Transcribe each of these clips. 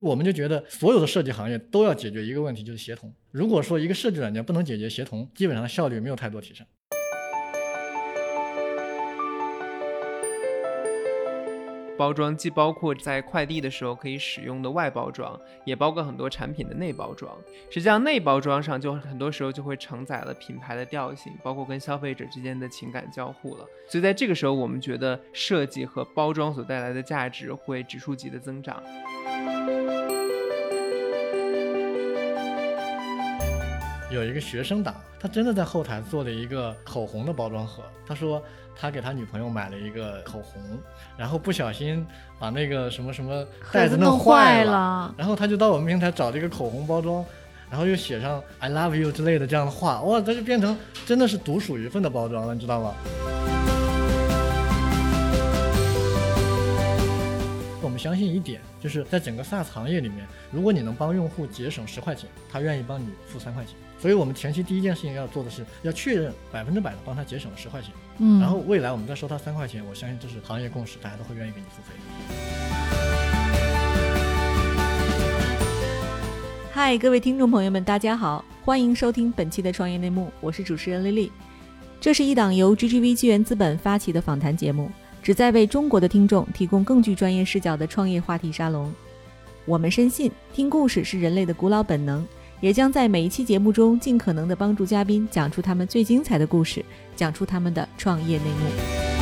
我们就觉得所有的设计行业都要解决一个问题，就是协同。如果说一个设计软件不能解决协同，基本上效率没有太多提升。包装既包括在快递的时候可以使用的外包装，也包括很多产品的内包装。实际上，内包装上就很多时候就会承载了品牌的调性，包括跟消费者之间的情感交互了。所以在这个时候，我们觉得设计和包装所带来的价值会指数级的增长。有一个学生党，他真的在后台做了一个口红的包装盒。他说他给他女朋友买了一个口红，然后不小心把那个什么什么袋子弄坏了，然后他就到我们平台找这个口红包装，然后又写上 I love you 之类的这样的话，哇，这就变成真的是独属一份的包装了，你知道吗？们相信一点，就是在整个 SaaS 行业里面，如果你能帮用户节省十块钱，他愿意帮你付三块钱。所以我们前期第一件事情要做的是，要确认百分之百的帮他节省了十块钱。嗯，然后未来我们再收他三块钱，我相信这是行业共识，大家都会愿意给你付费。嗨，各位听众朋友们，大家好，欢迎收听本期的创业内幕，我是主持人丽丽。这是一档由 GGV 纪元资本发起的访谈节目，旨在为中国的听众提供更具专业视角的创业话题沙龙。我们深信，听故事是人类的古老本能。也将在每一期节目中尽可能的帮助嘉宾讲出他们最精彩的故事，讲出他们的创业内幕。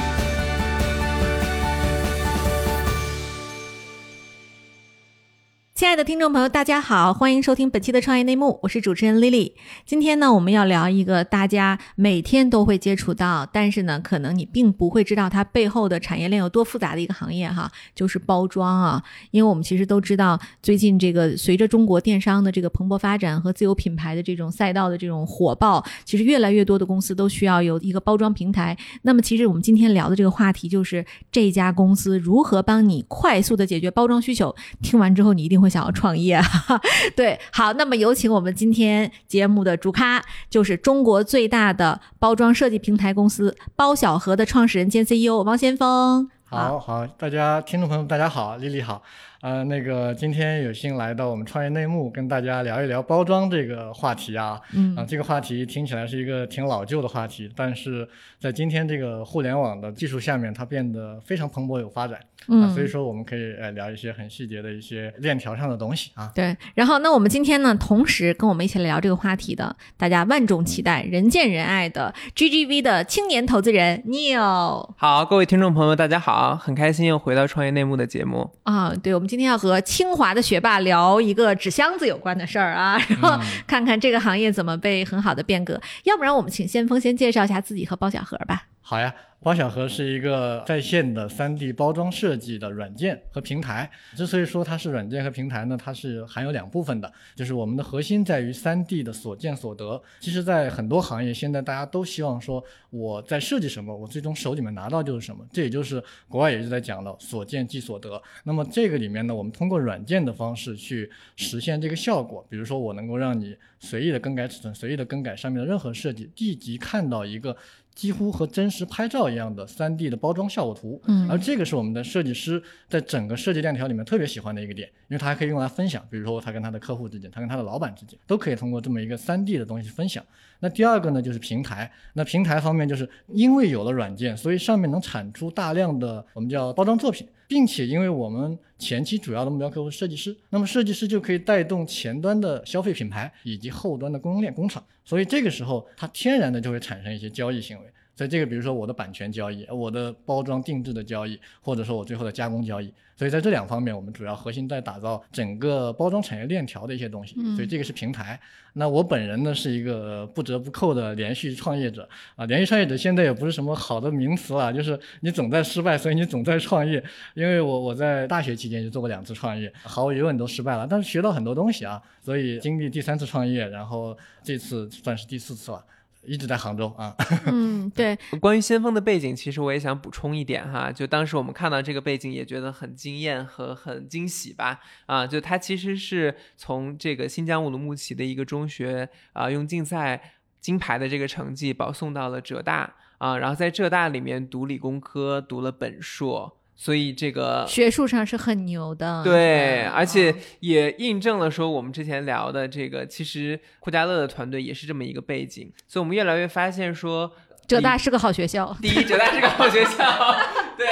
亲爱的听众朋友，大家好，欢迎收听本期的创业内幕，我是主持人 Lily。今天呢，我们要聊一个大家每天都会接触到，但是呢，可能你并不会知道它背后的产业链有多复杂的一个行业哈，就是包装啊。因为我们其实都知道，最近这个随着中国电商的这个蓬勃发展和自有品牌的这种赛道的这种火爆，其实越来越多的公司都需要有一个包装平台。那么，其实我们今天聊的这个话题就是这家公司如何帮你快速的解决包装需求。听完之后，你一定会。想要创业，对，好，那么有请我们今天节目的主咖，就是中国最大的包装设计平台公司包小盒的创始人兼 CEO 王先锋。好好，大家听众朋友大家好，丽丽好。呃，那个今天有幸来到我们创业内幕，跟大家聊一聊包装这个话题啊。嗯，啊，这个话题听起来是一个挺老旧的话题，但是在今天这个互联网的技术下面，它变得非常蓬勃有发展。嗯，所以说我们可以呃聊一些很细节的一些链条上的东西啊。对，然后那我们今天呢，同时跟我们一起来聊这个话题的，大家万众期待、人见人爱的 GGV 的青年投资人 Neil。好，各位听众朋友，大家好，很开心又回到创业内幕的节目啊。对，我们今天要和清华的学霸聊一个纸箱子有关的事儿啊，然后看看这个行业怎么被很好的变革。要不然我们请先锋先介绍一下自己和包小盒吧。好呀。包小盒是一个在线的 3D 包装设计的软件和平台。之所以说它是软件和平台呢，它是含有两部分的，就是我们的核心在于 3D 的所见所得。其实，在很多行业，现在大家都希望说，我在设计什么，我最终手里面拿到就是什么。这也就是国外也是在讲的所见即所得。那么这个里面呢，我们通过软件的方式去实现这个效果。比如说，我能够让你随意的更改尺寸，随意的更改上面的任何设计，立即看到一个。几乎和真实拍照一样的 3D 的包装效果图，嗯，而这个是我们的设计师在整个设计链条里面特别喜欢的一个点，因为它还可以用来分享，比如说他跟他的客户之间，他跟他的老板之间，都可以通过这么一个 3D 的东西分享。那第二个呢，就是平台。那平台方面，就是因为有了软件，所以上面能产出大量的我们叫包装作品，并且因为我们前期主要的目标客户是设计师，那么设计师就可以带动前端的消费品牌以及后端的供应链工厂，所以这个时候它天然的就会产生一些交易行为。所以这个，比如说我的版权交易，我的包装定制的交易，或者说我最后的加工交易。所以在这两方面，我们主要核心在打造整个包装产业链条的一些东西。所以这个是平台。那我本人呢，是一个不折不扣的连续创业者啊。连续创业者现在也不是什么好的名词了，就是你总在失败，所以你总在创业。因为我我在大学期间就做过两次创业，毫无疑问都失败了，但是学到很多东西啊。所以经历第三次创业，然后这次算是第四次了。一直在杭州啊。嗯，对。关于先锋的背景，其实我也想补充一点哈。就当时我们看到这个背景，也觉得很惊艳和很惊喜吧。啊，就他其实是从这个新疆乌鲁木齐的一个中学啊，用竞赛金牌的这个成绩保送到了浙大啊，然后在浙大里面读理工科，读了本硕。所以这个学术上是很牛的。对，而且嗯也印证了说我们之前聊的这个，其实库家乐的团队也是这么一个背景，所以我们越来越发现说，浙大是个好学校。第一，浙大是个好学校，对。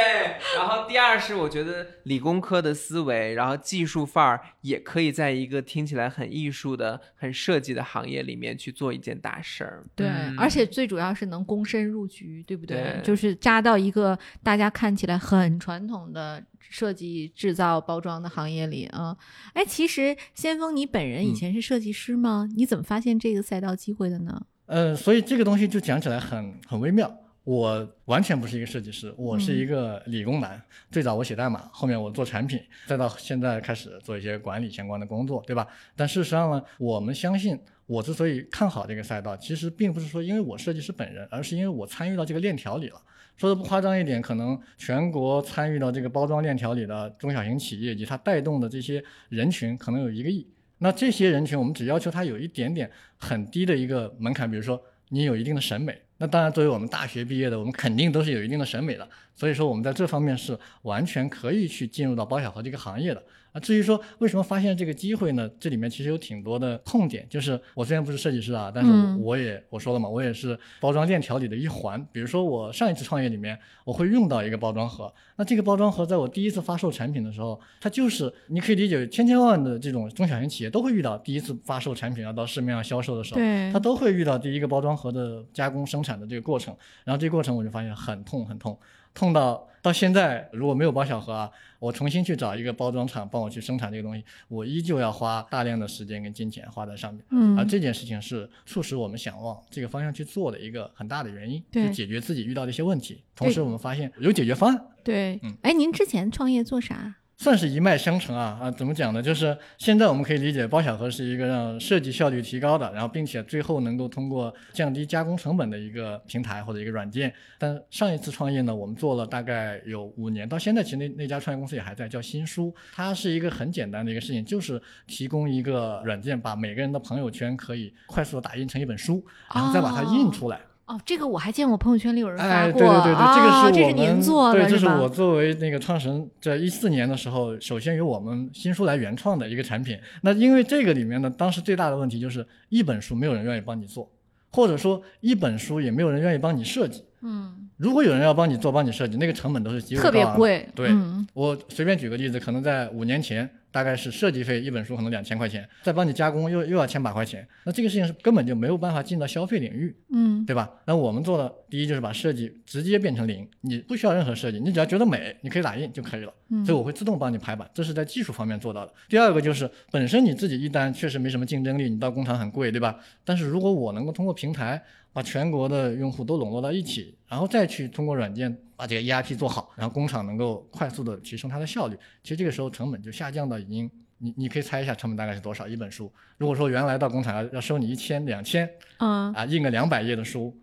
然后第二是我觉得理工科的思维，然后技术范儿也可以在一个听起来很艺术的、很设计的行业里面去做一件大事儿。对，嗯而且最主要是能躬身入局，对不对？对就是扎到一个大家看起来很传统的设计、制造、包装的行业里啊。哎，其实先锋，你本人以嗯前是设计师吗？你怎么发现这个赛道机会的呢？呃，所以这个东西就讲起来很很微妙。我完全不是一个设计师，我是一个理工男。最早我写代码，后面我做产品，再到现在开始做一些管理相关的工作，对吧？但事实上呢，我们相信，我之所以看好这个赛道，其实并不是说因为我设计师本人，而是因为我参与到这个链条里了。说的不夸张一点，可能全国参与到这个包装链条里的中小型企业以及它带动的这些人群，可能有一个亿。那这些人群，我们只要求他有一点点很低的一个门槛，比如说你有一定的审美。那当然，作为我们大学毕业的，我们肯定都是有一定的审美的。所以说，我们在这方面是完全可以去进入到包小盒这个行业的。啊，至于说为什么发现这个机会呢？这里面其实有挺多的痛点。就是我虽然不是设计师啊，但是我也我说了嘛，我也是包装链条里的一环。比如说我上一次创业里面，我会用到一个包装盒。那这个包装盒在我第一次发售产品的时候，它就是你可以理解千千万万的这种中小型企业都会遇到第一次发售产品要到市面上销售的时候，它都会遇到第一个包装盒的加工生产的这个过程。然后这个过程我就发现很痛很痛，痛到到现在如果没有包小盒啊，我重新去找一个包装厂帮我去生产这个东西，我依旧要花大量的时间跟金钱花在上面。嗯而这件事情是促使我们想往这个方向去做的一个很大的原因，对就解决自己遇到的一些问题。同时，我们发现有解决方案，对嗯，哎，您之前创业做啥？算是一脉相承啊啊！怎么讲呢？就是现在我们可以理解包小盒是一个让设计效率提高的，然后并且最后能够通过降低加工成本的一个平台或者一个软件。但上一次创业呢，我们做了大概有五年，到现在其实那那家创业公司也还在，叫新书。它是一个很简单的一个事情，就是提供一个软件，把每个人的朋友圈可以快速的打印成一本书，然后再把它印出来。哦，这个我还见过朋友圈里有人发哎，过，对对对对，啊这个是这我们是您做的对，这是我作为那个创始人，在一四年的时候，首先由我们新书来原创的一个产品。那因为这个里面呢，当时最大的问题就是一本书没有人愿意帮你做，或者说一本书也没有人愿意帮你设计。嗯，如果有人要帮你做、帮你设计，那个成本都是极为特别贵。对，嗯我随便举个例子，可能在五年前，大概是设计费一本书可能两千块钱，再帮你加工又又要千把块钱，那这个事情是根本就没有办法进到消费领域。嗯对吧？那我们做的第一就是把设计直接变成零，你不需要任何设计，你只要觉得美，你可以打印就可以了。嗯所以我会自动帮你排版，这是在技术方面做到的。第二个就是本身你自己一单确实没什么竞争力，你到工厂很贵，对吧？但是如果我能够通过平台把全国的用户都笼络到一起，然后再去通过软件把这个 ERP 做好，然后工厂能够快速的提升它的效率，其实这个时候成本就下降到已经。你你可以猜一下成本大概是多少一本书？如果说原来到工厂要要收你一千两千嗯，啊，印个两百页的书，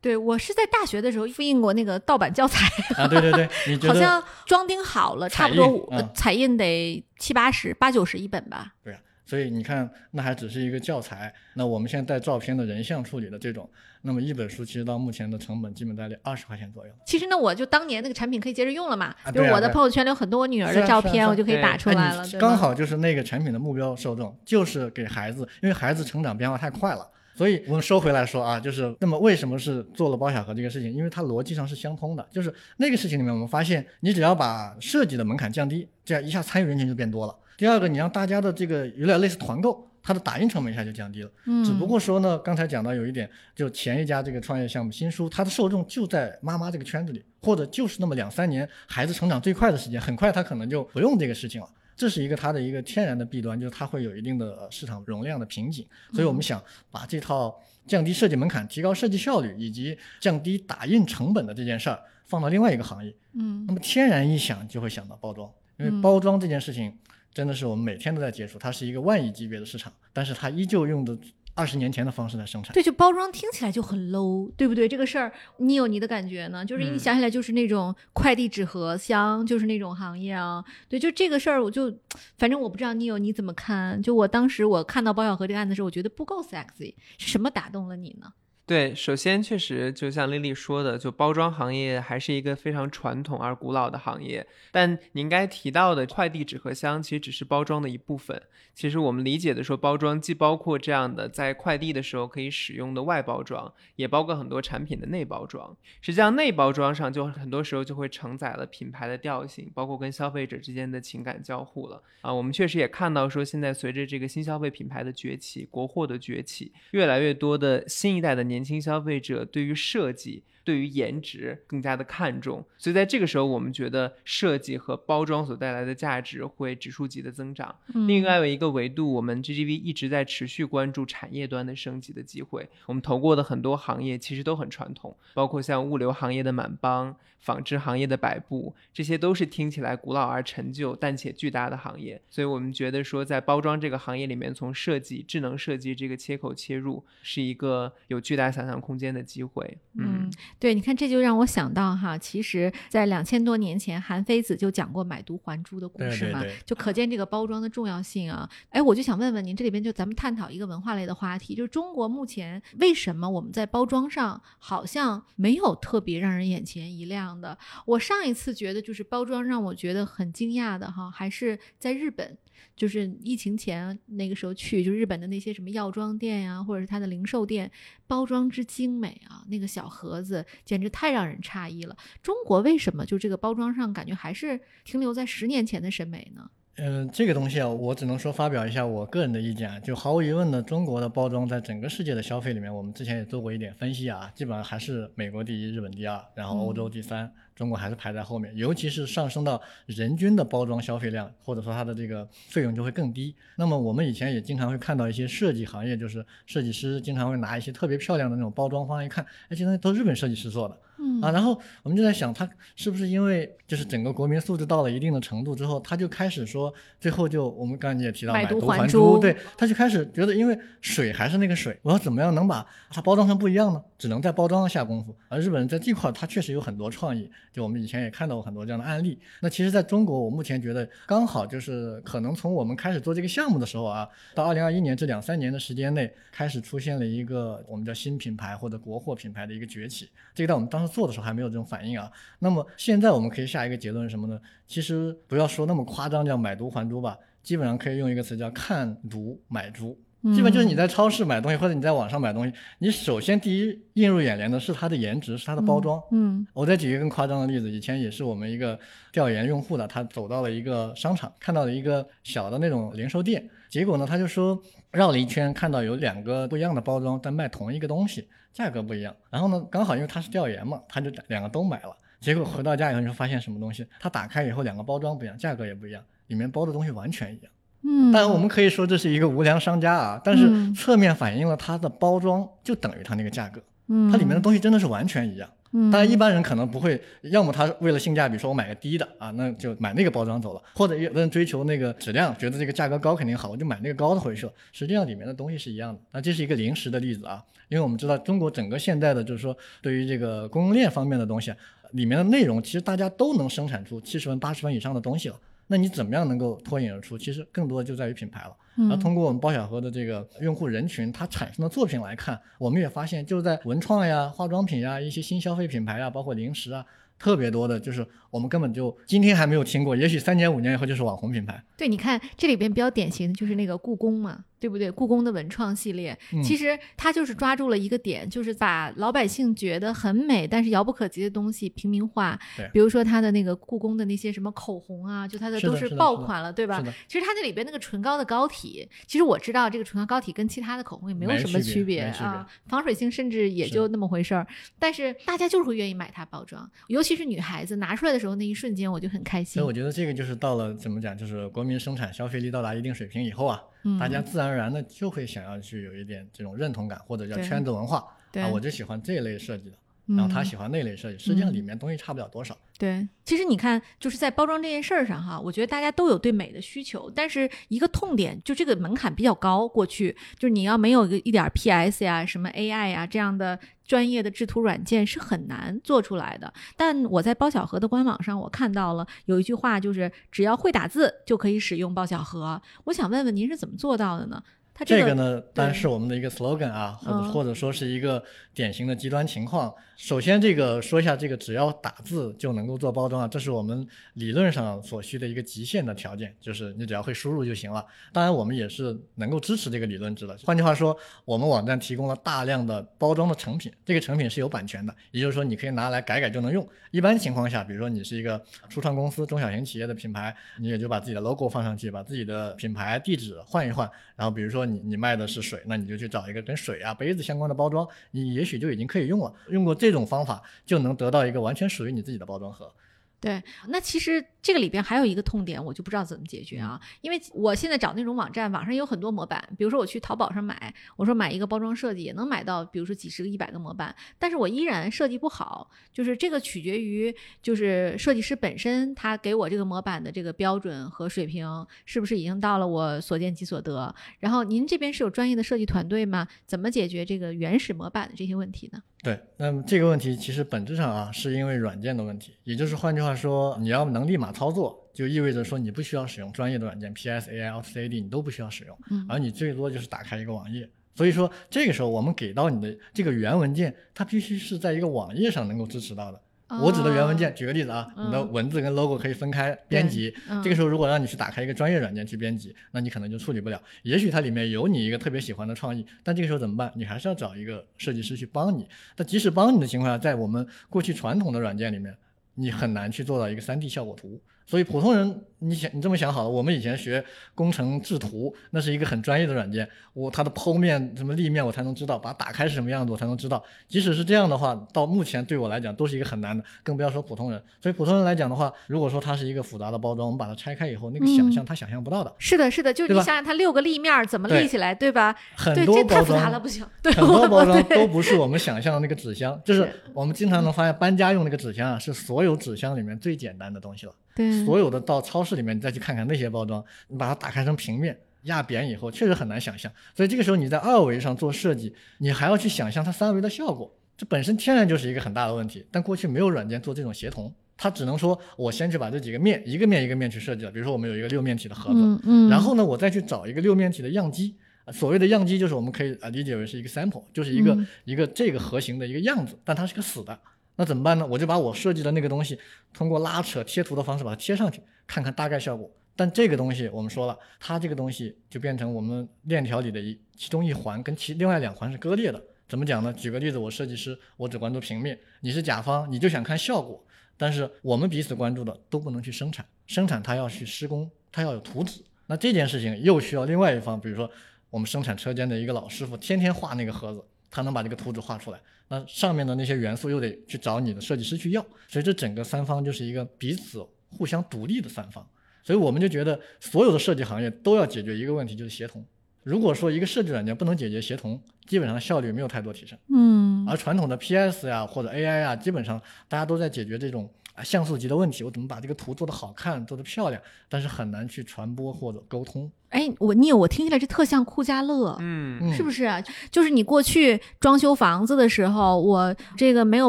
对我是在大学的时候复印过那个盗版教材，啊，对对对，好像装订好了，差不多彩印得七八十、八九十一本吧。对啊？所以你看，那还只是一个教材。那我们现在带照片的人像处理的这种，那么一本书其实到目前的成本基本在二十块钱左右。其实呢，我就当年那个产品可以接着用了嘛，啊就是我的朋友圈里有很多我女儿的照片，我就可以打出哎来了，刚好就是那个产品的目标受众，就是给孩子，因为孩子成长变化太快了。所以我们收回来说啊，就是那么为什么是做了包小盒这个事情？因为它逻辑上是相通的，就是那个事情里面我们发现，你只要把设计的门槛降低，这样一下参与人群就变多了。第二个，你让大家的这个有点类似团购，它的打印成本一下就降低了。嗯，只不过说呢，刚才讲到有一点，就前一家这个创业项目新书，它的受众就在妈妈这个圈子里，或者就是那么两三年，孩子成长最快的时间，很快他可能就不用这个事情了。这是一个它的一个天然的弊端，就是它会有一定的呃市场容量的瓶颈。所以我们想把这套降低设计门槛、提高设计效率以及降低打印成本的这件事儿放到另外一个行业，嗯那么天然一想就会想到包装，因为嗯包装这件事情真的是我们每天都在接触，它是一个万亿级别的市场，但是它依旧用的二十年前的方式来生产。对，就包装听起来就很 low，对不对？这个事儿你有你的感觉呢？就是一嗯想起来就是那种快递纸盒箱，就是那种行业啊。对，就这个事儿，我就反正我不知道你有你怎么看。就我当时我看到包小河这个案子的时候，我觉得不够 sexy，是什么打动了你呢？对，首先确实就像丽丽说的，就包装行业还是一个非常传统而古老的行业。但您该提到的快递纸盒箱其实只是包装的一部分。其实我们理解的说，包装既包括这样的在快递的时候可以使用的外包装，也包括很多产品的内包装。实际上，内包装上就很多时候就会承载了品牌的调性，包括跟消费者之间的情感交互了。啊，我们确实也看到说，现在随着这个新消费品牌的崛起，国货的崛起，越来越多的新一代的年年轻消费者对于设计。对于颜值更加的看重，所以在这个时候，我们觉得设计和包装所带来的价值会指数级的增长。另外有一个维度，我们 GGV 一直在持续关注产业端的升级的机会。我们投过的很多行业其实都很传统，包括像物流行业的满帮、纺织行业的百步，这些都是听起来古老而陈旧但且巨大的行业。所以我们觉得说，在包装这个行业里面，从设计、智能设计这个切口切入，是一个有巨大想象空间的机会。嗯。对，你看，这就让我想到哈，其实，在两千多年前，韩非子就讲过买椟还珠的故事嘛，就可见这个包装的重要性啊。哎，我就想问问您，这里边就咱们探讨一个文化类的话题，就是中国目前为什么我们在包装上好像没有特别让人眼前一亮的？我上一次觉得就是包装让我觉得很惊讶的哈，还是在日本。就是疫情前那个时候去，就日本的那些什么药妆店呀，或者是它的零售店，包装之精美啊，那个小盒子简直太让人诧异了。中国为什么就这个包装上感觉还是停留在十年前的审美呢？嗯，这个东西啊，我只能说发表一下我个人的意见啊。就毫无疑问的，中国的包装在整个世界的消费里面，我们之前也做过一点分析啊，基本上还是美国第一，日本第二，然后欧洲第三。中国还是排在后面，尤其是上升到人均的包装消费量，或者说它的这个费用就会更低。那么我们以前也经常会看到一些设计行业，就是设计师经常会拿一些特别漂亮的那种包装方案，一看，哎，这东西都日本设计师做的。嗯啊，然后我们就在想，他是不是因为就是整个国民素质到了一定的程度之后，他就开始说，最后就我们刚才你也提到买椟还珠，对，他就开始觉得，因为水还是那个水，我要怎么样能把它包装成不一样呢？只能在包装上下功夫。而日本人在这块，他确实有很多创意，就我们以前也看到过很多这样的案例。那其实在中国，我目前觉得刚好就是可能从我们开始做这个项目的时候啊，到二零二一年这两三年的时间内，开始出现了一个我们叫新品牌或者国货品牌的一个崛起。这个在我们当时。做的时候还没有这种反应啊，那么现在我们可以下一个结论是什么呢？其实不要说那么夸张，叫买椟还珠吧，基本上可以用一个词叫看椟买珠。基本就是你在超市买东西或者你在网上买东西，你首先第一映入眼帘的是它的颜值，是它的包装。嗯，我再举一个更夸张的例子，以前也是我们一个调研用户的，他走到了一个商场，看到了一个小的那种零售店，结果呢，他就说绕了一圈，看到有两个不一样的包装，但卖同一个东西。价格不一样，然后呢，刚好因为他是调研嘛，他就两个都买了。结果回到家以后，你就发现什么东西？他打开以后，两个包装不一样，价格也不一样，里面包的东西完全一样。嗯，当然我们可以说这是一个无良商家啊，但是侧面反映了它的包装就等于它那个价格。嗯，它里面的东西真的是完全一样。嗯，当然一般人可能不会，要么他为了性价比，说我买个低的啊，那就买那个包装走了；或者有的人追求那个质量，觉得这个价格高肯定好，我就买那个高的回去了。实际上里面的东西是一样的。那这是一个临时的例子啊。因为我们知道中国整个现在的就是说，对于这个供应链方面的东西，里面的内容其实大家都能生产出七十分、八十分以上的东西了。那你怎么样能够脱颖而出？其实更多的就在于品牌了。而通过我们包小河的这个用户人群，它产生的作品来看，我们也发现，就是在文创呀、化妆品呀、一些新消费品牌啊，包括零食啊。特别多的，就是我们根本就今天还没有听过，也许三年五年以后就是网红品牌。对，你看这里边比较典型的就是那个故宫嘛，对不对？故宫的文创系列，其实它就是抓住了一个点，就是把老百姓觉得很美但是遥不可及的东西平民化。对，比如说它的那个故宫的那些什么口红啊，就它的都是爆款了，对吧？其实它那里边那个唇膏的膏体，其实我知道这个唇膏膏体跟其他的口红也没有什么区别啊，防水性甚至也就那么回事儿。但是大家就是会愿意买它包装，尤其。是女孩子拿出来的时候，那一瞬间我就很开心。所以我觉得这个就是到了怎么讲，就是国民生产消费力到达一定水平以后啊，大家自然而然的就会想要去有一点这种认同感，或者叫圈子文化啊，我就喜欢这一类设计的。然后他喜欢那类设计，实际上里面东西差不了多少。对，其实你看，就是在包装这件事儿上哈，我觉得大家都有对美的需求，但是一个痛点就这个门槛比较高。过去就是你要没有一个一点 PS 呀、什么 AI 呀这样的专业的制图软件是很难做出来的。但我在包小盒的官网上，我看到了有一句话，就是只要会打字就可以使用包小盒。我想问问您是怎么做到的呢？它个这呢，当然是我们的一个 slogan 啊，或者、嗯或者说是一个典型的极端情况。首先，这个说一下，这个只要打字就能够做包装啊，这是我们理论上所需的一个极限的条件，就是你只要会输入就行了。当然，我们也是能够支持这个理论值的。换句话说，我们网站提供了大量的包装的成品，这个成品是有版权的，也就是说你可以拿来改改就能用。一般情况下，比如说你是一个初创公司、中小型企业的品牌，你也就把自己的 logo 放上去，把自己的品牌地址换一换，然后比如说你你卖的是水，那你就去找一个跟水啊杯子相关的包装，你也许就已经可以用了。用过这种方法，就能得到一个完全属于你自己的包装盒。对，那其实这个里边还有一个痛点，我就不知道怎么解决啊。因为我现在找那种网站，网上有很多模板，比如说我去淘宝上买，我说买一个包装设计也能买到，比如说几十个、一百个模板，但是我依然设计不好。就是这个取决于就是设计师本身他给我这个模板的这个标准和水平是不是已经到了我所见即所得。然后您这边是有专业的设计团队吗？怎么解决这个原始模板的这些问题呢？对，那么这个问题其实本质上啊，是因为软件的问题，也就是换句话说，你要能立马操作，就意味着说你不需要使用专业的软件，PS、AI、AutoCAD 你都不需要使用，嗯而你最多就是打开一个网页。所以说，这个时候我们给到你的这个原文件，它必须是在一个网页上能够支持到的。我指的原文件，举个例子啊，你的嗯文字跟 logo 可以分开编辑。嗯这个时候，如果让你去打开一个专业软件去编辑，那你可能就处理不了。也许它里面有你一个特别喜欢的创意，但这个时候怎么办？你还是要找一个设计师去帮你。但即使帮你的情况下，在我们过去传统的软件里面，你很难去做到一个三 D 效果图。所以普通人，你想你这么想好了，我们以前学工程制图，那是一个很专业的软件，我它的剖面什么立面我才能知道，把它打开是什么样子我才能知道。即使是这样的话，到目前对我来讲都是一个很难的，更不要说普通人。所以普通人来讲的话，如果说它是一个复杂的包装，我们把它拆开以后，那个想象他想象不到的。是的，是的，就是你想想它六个立面儿怎么立起来，对吧？很，多包这太复杂了，装不行。对，很多我包装都不是我们想象的那个纸箱，就是是我们经常能发现搬家用那个纸箱啊，是所有纸箱里面最简单的东西了。对所有的到超市里面，你再去看看那些包装，你把它打开成平面。压扁以后，确实很难想象，所以这个时候你在二维上做设计，你还要去想象它三维的效果，这本身天然就是一个很大的问题。但过去没有软件做这种协同，它只能说我先去把这几个面一个面一个面去设计了，比如说我们有一个六面体的盒子，嗯嗯，然后呢，我再去找一个六面体的样机。呃所谓的样机就是我们可以啊理解为是一个 sample，就是一个、嗯一个这个盒型的一个样子，但它是个死的。那怎么办呢？我就把我设计的那个东西通过拉扯贴图的方式把它贴上去，看看大概效果。但这个东西我们说了，它这个东西就变成我们链条里的一其中一环，跟其另外两环是割裂的。怎么讲呢？举个例子，我设计师，我只关注平面，你是甲方，你就想看效果，但是我们彼此关注的都不能去生产，生产它要去施工，它要有图纸。那这件事情又需要另外一方，比如说我们生产车间的一个老师傅，天天画那个盒子，他能把这个图纸画出来。那上面的那些元素又得去找你的设计师去要，所以这整个三方就是一个彼此互相独立的三方。所以我们就觉得所有的设计行业都要解决一个问题，就是协同。如果说一个设计软件不能解决协同，基本上效率没有太多提升。嗯而传统的 PS 呀或者 AI 啊，基本上大家都在解决这种啊像素级的问题，我怎么把这个图做得好看、做得漂亮，但是很难去传播或者沟通。哎，我你有我听起来这特像酷家乐。嗯嗯，是不是啊？就是你过去装修房子的时候，我这个没有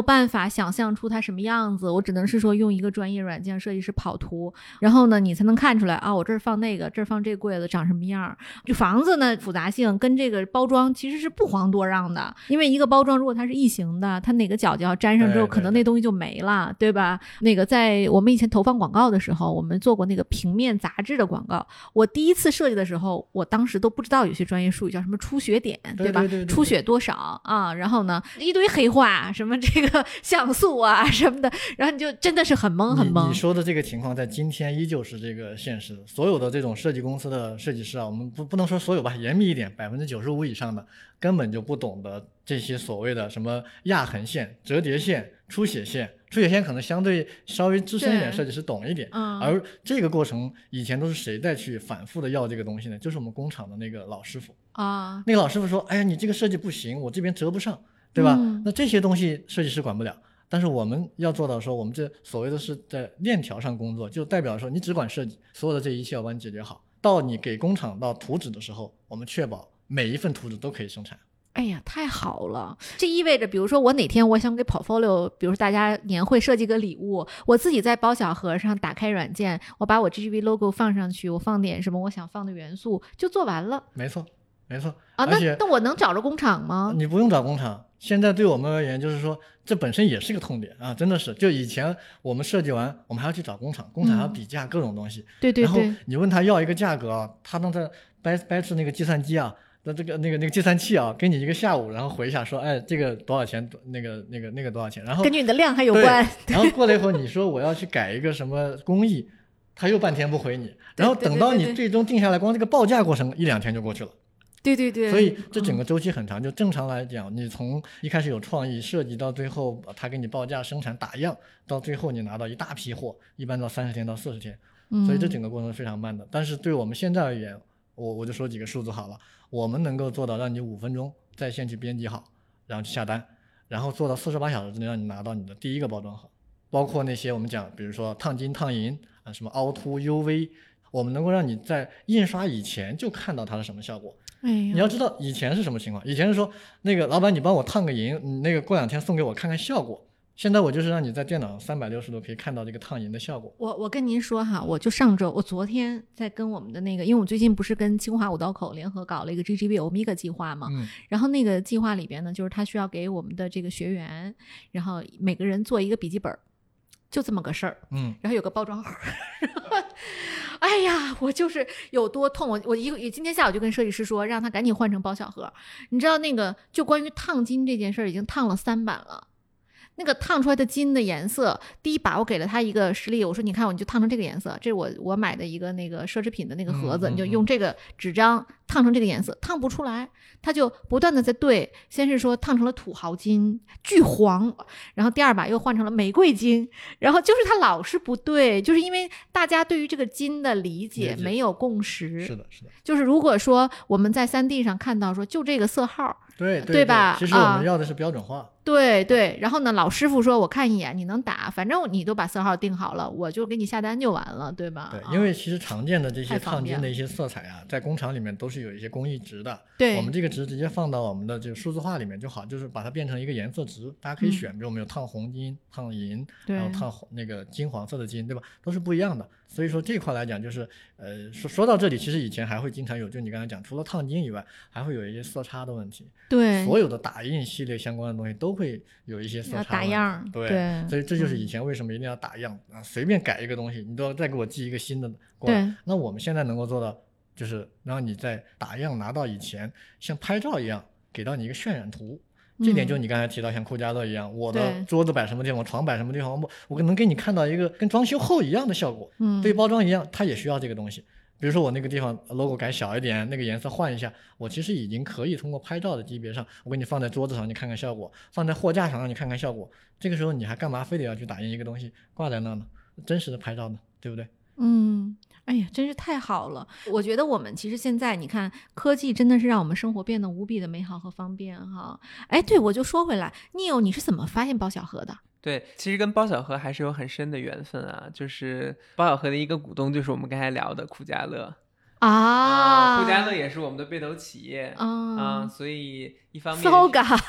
办法想象出它什么样子，我只能是说用一个专业软件设计师跑图，然后呢，你才能看出来啊，我这儿放那个，这儿放这柜子长什么样儿。就房子呢复杂性跟这个包装其实是不遑多让的，因为一个包装如果它是异形的，它哪个角角粘上之后，可能那东西就没了，对吧？那个在我们以前投放广告的时候，我们做过那个平面杂志的广告，我第一次设计的时候，我当时都不知道有些专业术语叫什么出血点，吧？对对对对出血多少啊？然后呢，一堆黑话，什么这个像素啊什么的，然后你就真的是很懵很懵你你。说的这个情况在今天依旧是这个现实。所有的这种设计公司的设计师啊，我们不不能说所有吧，严密一点，百分之九十五以上的根本就不懂得这些所谓的什么压痕线、折叠线、出血线。出血线可能相对稍微资深一点，设计师懂一点。嗯而这个过程以前都是谁在去反复的要这个东西呢？就是我们工厂的那个老师傅。啊，那个老师傅说：“哎呀，你这个设计不行，我这边折不上，对吧？嗯那这些东西设计师管不了，但是我们要做到说，我们这所谓的是在链条上工作，就代表说你只管设计，所有的这一切要帮你解决好。到你给工厂到图纸的时候，我们确保每一份图纸都可以生产。哎呀，太好了！这意味着，比如说我哪天我想给 portfolio，比如说大家年会设计个礼物，我自己在包小盒上打开软件，我把我 GGV logo 放上去，我放点什么我想放的元素，就做完了。没错，没错，啊，那那我能找着工厂吗？你不用找工厂。现在对我们而言，就是说这本身也是个痛点啊，真的是。就以前我们设计完，我们还要去找工厂，工厂还要嗯比价各种东西。对对对然后，你问他要一个价格啊，他能在掰掰扯那个计算机啊，那这个那个那个计算器啊，给你一个下午，然后回一下说，哎，这个多少钱？那个那个那个多少钱？然后根据你的量还有关。然后过了一会儿，你说我要去改一个什么工艺，他又半天不回你，然后等到你最终定下来，光这个报价过程一两天就过去了。对对对，所以这整嗯个周期很长。就正常来讲，你从一开始有创意设计到最后他给你报价、生产、打样，到最后你拿到一大批货，一般到三十天到四十天。所以这嗯整个过程是非常慢的。但是对我们现在而言，我我就说几个数字好了，我们能够做到让你五分钟在线去编辑好，然后去下单，然后做到四十八小时之内让你拿到你的第一个包装盒，包括那些我们讲，比如说烫金、烫银啊，什么凹凸、UV。我们能够让你在印刷以前就看到它是什么效果。哎呀，你要知道以前是什么情况，以前是说那个老板你帮我烫个银，你那个过两天送给我看看效果。现在我就是让你在电脑三百六十度可以看到这个烫银的效果。我我跟您说哈，我就上周，我昨天在跟我们的那个，因为我最近不是跟清华五道口联合搞了一个 GGB Omega 计划嘛，嗯，然后那个计划里边呢，就是他需要给我们的这个学员，然后每个人做一个笔记本儿，就这么个事儿，嗯，然后有个包装盒儿。哎呀，我就是有多痛，我我一个今天下午就跟设计师说，让他赶紧换成包小盒。你知道那个就关于烫金这件事儿，已经烫了三版了。那个烫出来的金的颜色，第一把我给了他一个实例，我说你看，我你就烫成这个颜色，这是我我买的一个那个奢侈品的那个盒子，你就用这个纸张烫成这个颜色，烫不出来，他就不断的在对，先是说烫成了土豪金，巨黄，然后第二把又换成了玫瑰金，然后就是他老是不对，就是因为大家对于这个金的理解没有共识，是的，是的。就是如果说我们在三 D 上看到说就这个色号，对对吧其实我啊们要的是标准化。对对，然后呢，老师傅说我看一眼你能打，反正你都把色号定好了，我就给你下单就完了，对吧？对，啊因为其实常见的这些烫金的一些色彩啊，在工厂里面都是有一些工艺值的。对我们这个值直接放到我们的这个数字化里面就好，就是把它变成一个颜色值，大家可以嗯选，比如我们有烫红金、烫银，对还有烫红那个金黄色的金，对吧？都是不一样的。所以说这块来讲，就是呃，说说到这里，其实以前还会经常有，就你刚才讲，除了烫金以外，还会有一些色差的问题。对所有的打印系列相关的东西都会有一些色要差打样对，对所以这就是嗯以前为什么一定要打样啊，随便改一个东西，你都要再给我寄一个新的过来。对那我们现在能够做到，就是让你在打样拿到以前，像拍照一样，给到你一个渲染图。这点嗯就你刚才提到，像酷家乐一样，我的桌子摆什么地方，床摆什么地方，我我能给你看到一个跟装修后一样的效果。嗯对包装一样，它也需要这个东西。比如说我那个地方 logo 改小一点，那个颜色换一下，我其实已经可以通过拍照的级别上，我给你放在桌子上，你看看效果；放在货架上让你看看效果。这个时候你还干嘛非得要去打印一个东西挂在那呢？真实的拍照呢，对不对？嗯，哎呀，真是太好了！我觉得我们其实现在你看，科技真的是让我们生活变得无比的美好和方便哈。哎，对，我就说回来，Neil，你是怎么发现包小盒的？对，其实跟包小盒还是有很深的缘分啊。就是包小盒的一个股东就是我们刚才聊的酷家乐啊，酷家乐也是我们的被投企业啊、啊，所以一方面，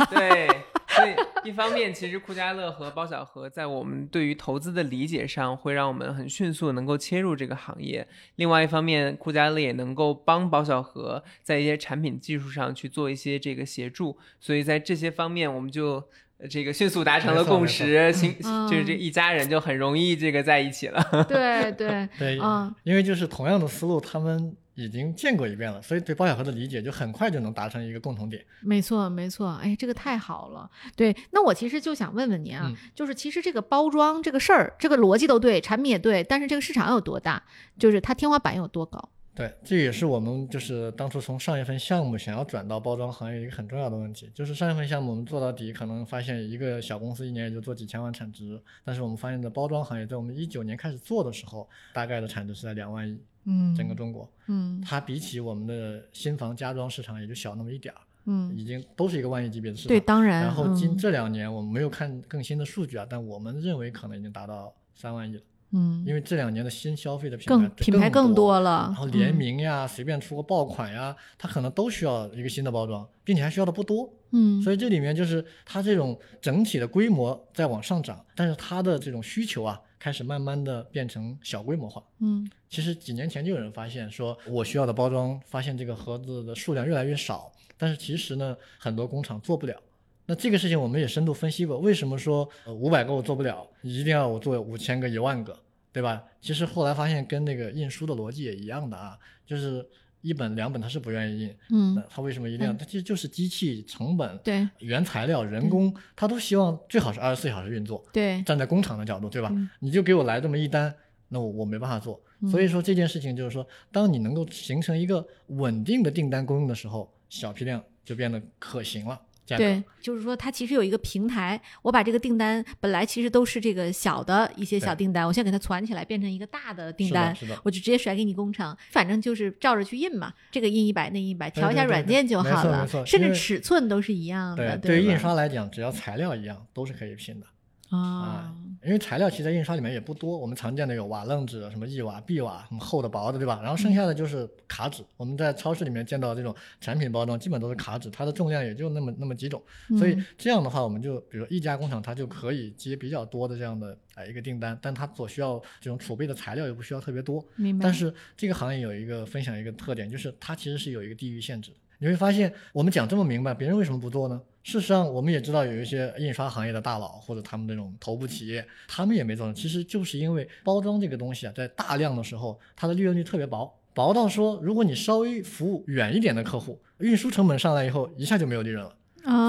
对，所以一方面，其实酷家乐和包小盒在我们对于投资的理解上，会让我们很迅速能够切入这个行业。另外一方面，酷家乐也能够帮包小盒在一些产品技术上去做一些这个协助，所以在这些方面，我们就。呃这个迅速达成了共识，行，嗯就是这一家人就很容易这个在一起了。对对，对，嗯因为就是同样的思路，他们已经见过一遍了，所以对包小盒的理解就很快就能达成一个共同点。没错，没错，哎，这个太好了。对，那我其实就想问问您啊，嗯就是其实这个包装这个事儿，这个逻辑都对，产品也对，但是这个市场有多大，就是它天花板有多高？对，这也是我们就是当初从上一份项目想要转到包装行业一个很重要的问题，就是上一份项目我们做到底，可能发现一个小公司一年也就做几千万产值，但是我们发现的包装行业在我们一九年开始做的时候，大概的产值是在两万亿，嗯，整个中国，嗯。它比起我们的新房家装市场也就小那么一点儿，嗯，已经都是一个万亿级别的市场。对，当然，然后近嗯这两年我们没有看更新的数据啊，但我们认为可能已经达到三万亿了，嗯，因为这两年的新消费的品更牌品牌更多多了，然后联嗯，名呀，随便出个爆款呀，它可能都需要一个新的包装，并且还需要的不多。嗯，所以这里面就是它这种整体的规模在往上涨，但是它的这种需求啊，开始慢慢的变成小规模化。嗯其实几年前就有人发现说，我需要的包装，发现这个盒子的数量越来越少，但是其实呢，很多工厂做不了。那这个事情我们也深度分析过，为什么说呃五百个我做不了，一定要我做五千个、一万个，对吧？其实后来发现跟那个印书的逻辑也一样的啊，就是一本两本他是不愿意印，那嗯，他为什么一定要？他其实就是机器成本、对原材料、人工，他都希望最好是二十四小时运作。对，站在工厂的角度，对吧？嗯你就给我来这么一单，那我我没办法做。所以说这件事情就是说，当你能够形成一个稳定的订单供应的时候，小批量就变得可行了。价格对，就是说它其实有一个平台，我把这个订单本来其实都是这个小的一些小订单，我现在给它攒起来变成一个大的订单，我就直接甩给你工厂，反正就是照着去印嘛，这个印一百，那一百，调一下对对对软件就好了甚至尺寸都是一样的，对，于印刷来讲，只要材料一样，都是可以拼的啊啊。，因为材料其实在印刷里面也不多，我们常见的有瓦楞纸、什么一瓦、壁瓦，很厚的、薄的，对吧？然后剩下的就是卡纸。我们在超市里面见到这种产品包装，基本都是卡纸，它的重量也就那么那么几种。所以嗯这样的话，我们就比如说一家工厂，它就可以接比较多的这样的呃一个订单，但它所需要这种储备的材料也不需要特别多。明白，但是这个行业有一个分享一个特点，就是它其实是有一个地域限制的。你会发现，我们讲这么明白，别人为什么不做呢？事实上，我们也知道有一些印刷行业的大佬或者他们这种头部企业，他们也没做呢。其实就是因为包装这个东西啊，在大量的时候，它的利润率特别薄，薄到说，如果你稍微服务远一点的客户，运输成本上来以后，一下就没有利润了。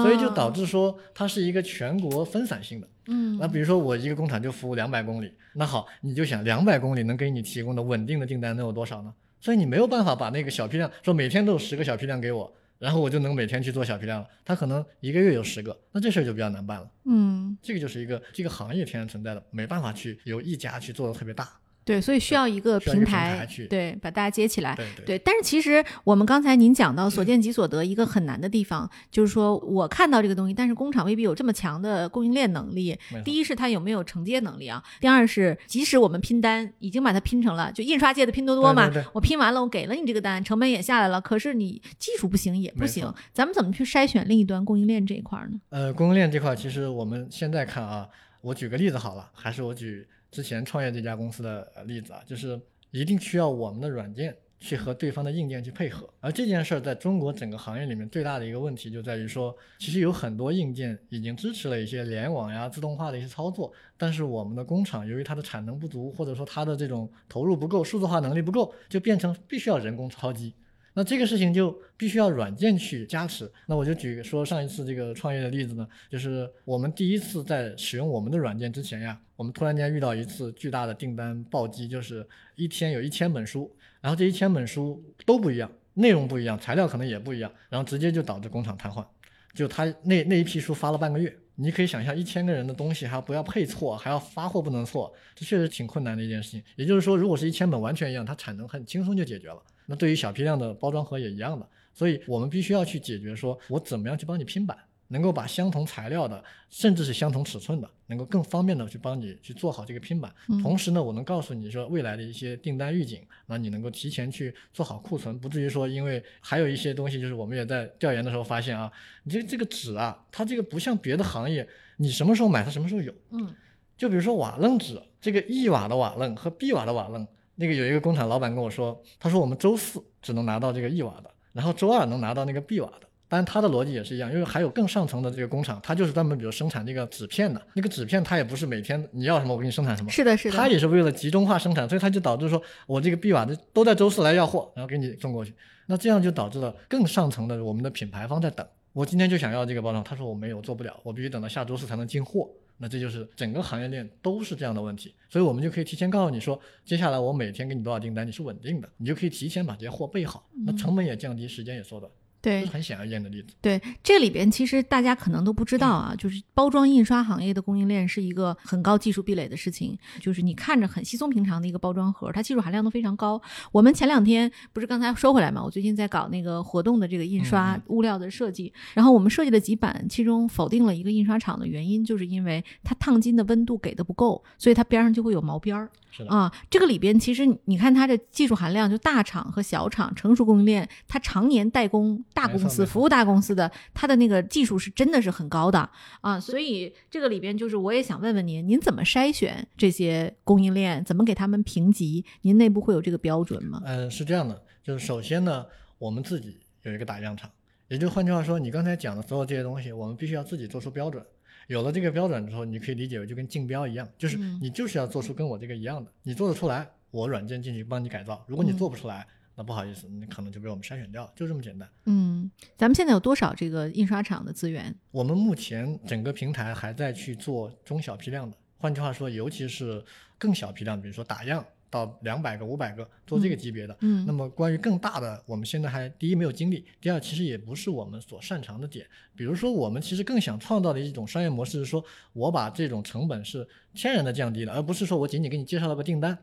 所以就导致致说它是一个全国分散性的。嗯那比如说我一个工厂就服务两百公里，那好，你就想两百公里能给你提供的稳定的订单能有多少呢？所以你没有办法把那个小批量说每天都有十个小批量给我，然后我就能每天去做小批量了。他可能一个月有十个，那这事儿就比较难办了。嗯这个就是一个这个行业天然存在的，没办法去由一家去做的特别大。对，所以需要一个平台，对，把大家接起来。对对对，但是其实我们刚才您讲到所见即所得，一个很难的地方就是说我看到这个东西，但是工厂未必有这么强的供应链能力。第一是它有没有承接能力啊，第二是即使我们拼单已经把它拼成了，就印刷界的拼多多嘛，我拼完了，我给了你这个单，成本也下来了，可是你技术不行也不行，咱们怎么去筛选另一端供应链这一块呢？呃，供应链这块，其实我们现在看啊，我举个例子好了，还是我举之前创业这家公司的例子啊，就是一定需要我们的软件去和对方的硬件去配合。而这件事儿在中国整个行业里面最大的一个问题就在于说，其实有很多硬件已经支持了一些联网呀、自动化的一些操作，但是我们的工厂由于它的产能不足，或者说它的这种投入不够、数字化能力不够，就变成必须要人工操机。那这个事情就必须要软件去加持。那我就举说上一次这个创业的例子呢，就是我们第一次在使用我们的软件之前呀，我们突然间遇到一次巨大的订单暴击，就是一天有一千本书，然后这一千本书都不一样，内容不一样，材料可能也不一样，然后直接就导致工厂瘫痪。就他那那一批书发了半个月，你可以想象一千个人的东西还要不要配错，还要发货不能错，这确实挺困难的一件事情。也就是说，如果是一千本完全一样，它产能很轻松就解决了。那对于小批量的包装盒也一样的，所以我们必须要去解决说，我怎么样去帮你拼版，能够把相同材料的，甚至是相同尺寸的，能够更方便的去帮你去做好这个拼板。嗯同时呢，我能告诉你说未来的一些订单预警，那你能够提前去做好库存，不至于说因为还有一些东西，就是我们也在调研的时候发现啊，你这这个纸啊，它这个不像别的行业，你什么时候买它什么时候有。嗯就比如说瓦楞纸，这个一瓦的瓦楞和 B 瓦的瓦楞，那个有一个工厂老板跟我说，他说我们周四只能拿到这个一瓦的，然后周二能拿到那个 B 瓦的。当然，它的逻辑也是一样，因为还有更上层的这个工厂，它就是专门比如生产这个纸片的，那个纸片它也不是每天你要什么我给你生产什么，是的，是的，它也是为了集中化生产，所以它就导致说我这个 B 瓦的都在周四来要货，然后给你送过去。那这样就导致了更上层的我们的品牌方在等，我今天就想要这个包装，他说我没有做不了，我必须等到下周四才能进货。那这就是整个行业链都是这样的问题，所以我们就可以提前告诉你说，接下来我每天给你多少订单，你是稳定的，你就可以提前把这些货备好，那成本也降低，时间也缩短，这对是很显而易见的例子。对，这里边其实大家可能都不知道啊，就是包装印刷行业的供应链是一个很高技术壁垒的事情。就是你看着很稀松平常的一个包装盒，它技术含量都非常高。我们前两天不是刚才说回来嘛，我最近在搞那个活动的这个印刷嗯物料的设计，然后我们设计了几版，其中否定了一个印刷厂的原因，就是因为它烫金的温度给的不够，所以它边上就会有毛边儿。是的，啊，这个里边其实你看它的技术含量，就大厂和小厂、成熟供应链，它常年代工大公司、服务大公司的，它的那个技术是真的是很高的啊。所以这个里边就是我也想问问您，您怎么筛选这些供应链，怎么给他们评级？您内部会有这个标准吗？嗯，是这样的，就是首先呢，我们自己有一个打样厂，也就换句话说，你刚才讲的所有这些东西，我们必须要自己做出标准。有了这个标准之后，你可以理解为就跟竞标一样，就是嗯你就是要做出跟我这个一样的，你做得出来，我软件进去帮你改造；如果你嗯做不出来，那不好意思，你可能就被我们筛选掉，就这么简单。嗯，咱们现在有多少这个印刷厂的资源？我们目前整个平台还在去做中小批量的，换句话说，尤其是更小批量，比如说打样到两百个、五百个做这个级别的。嗯那么关于更大的，我们现在还第一没有精力，第二其实也不是我们所擅长的点。比如说，我们其实更想创造的一种商业模式是说，我把这种成本是天然的降低了，而不是说我仅仅给你介绍了个订单。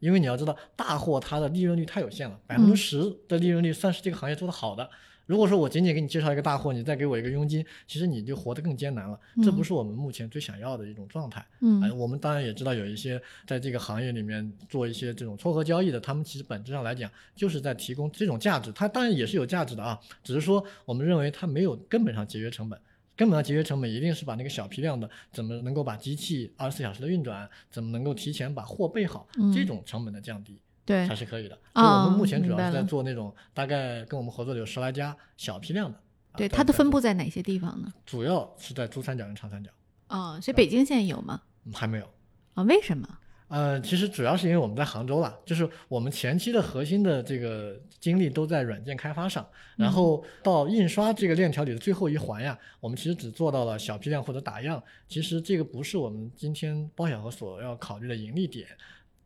因为你要知道，大货它的利润率太有限了，百分之十的利润率算是这个行业做得好的。如果说我仅仅给你介绍一个大货，你再给我一个佣金，其实你就活得更艰难了。这不是我们目前最想要的一种状态。嗯哎，我们当然也知道有一些在这个行业里面做一些这种撮合交易的，他们其实本质上来讲就是在提供这种价值，它当然也是有价值的啊，只是说我们认为它没有根本上节约成本。根本上节约成本一定是把那个小批量的怎么能够把机器二十四小时的运转，怎么能够提前把货备好，嗯这种成本的降低对才，是可以的。所以我哦们目前主要是在做那种大概跟我们合作的有十来家小批量的，啊对，它的分布在哪些地方呢？主要是在珠三角跟长三角，哦，所以北京现在有吗？嗯还没有。啊，为什么？呃，其实主要是因为我们在杭州啦，就是我们前期的核心的这个精力都在软件开发上，然后到印刷这个链条里的最后一环呀，我们其实只做到了小批量或者打样。其实这个不是我们今天包小盒所要考虑的盈利点，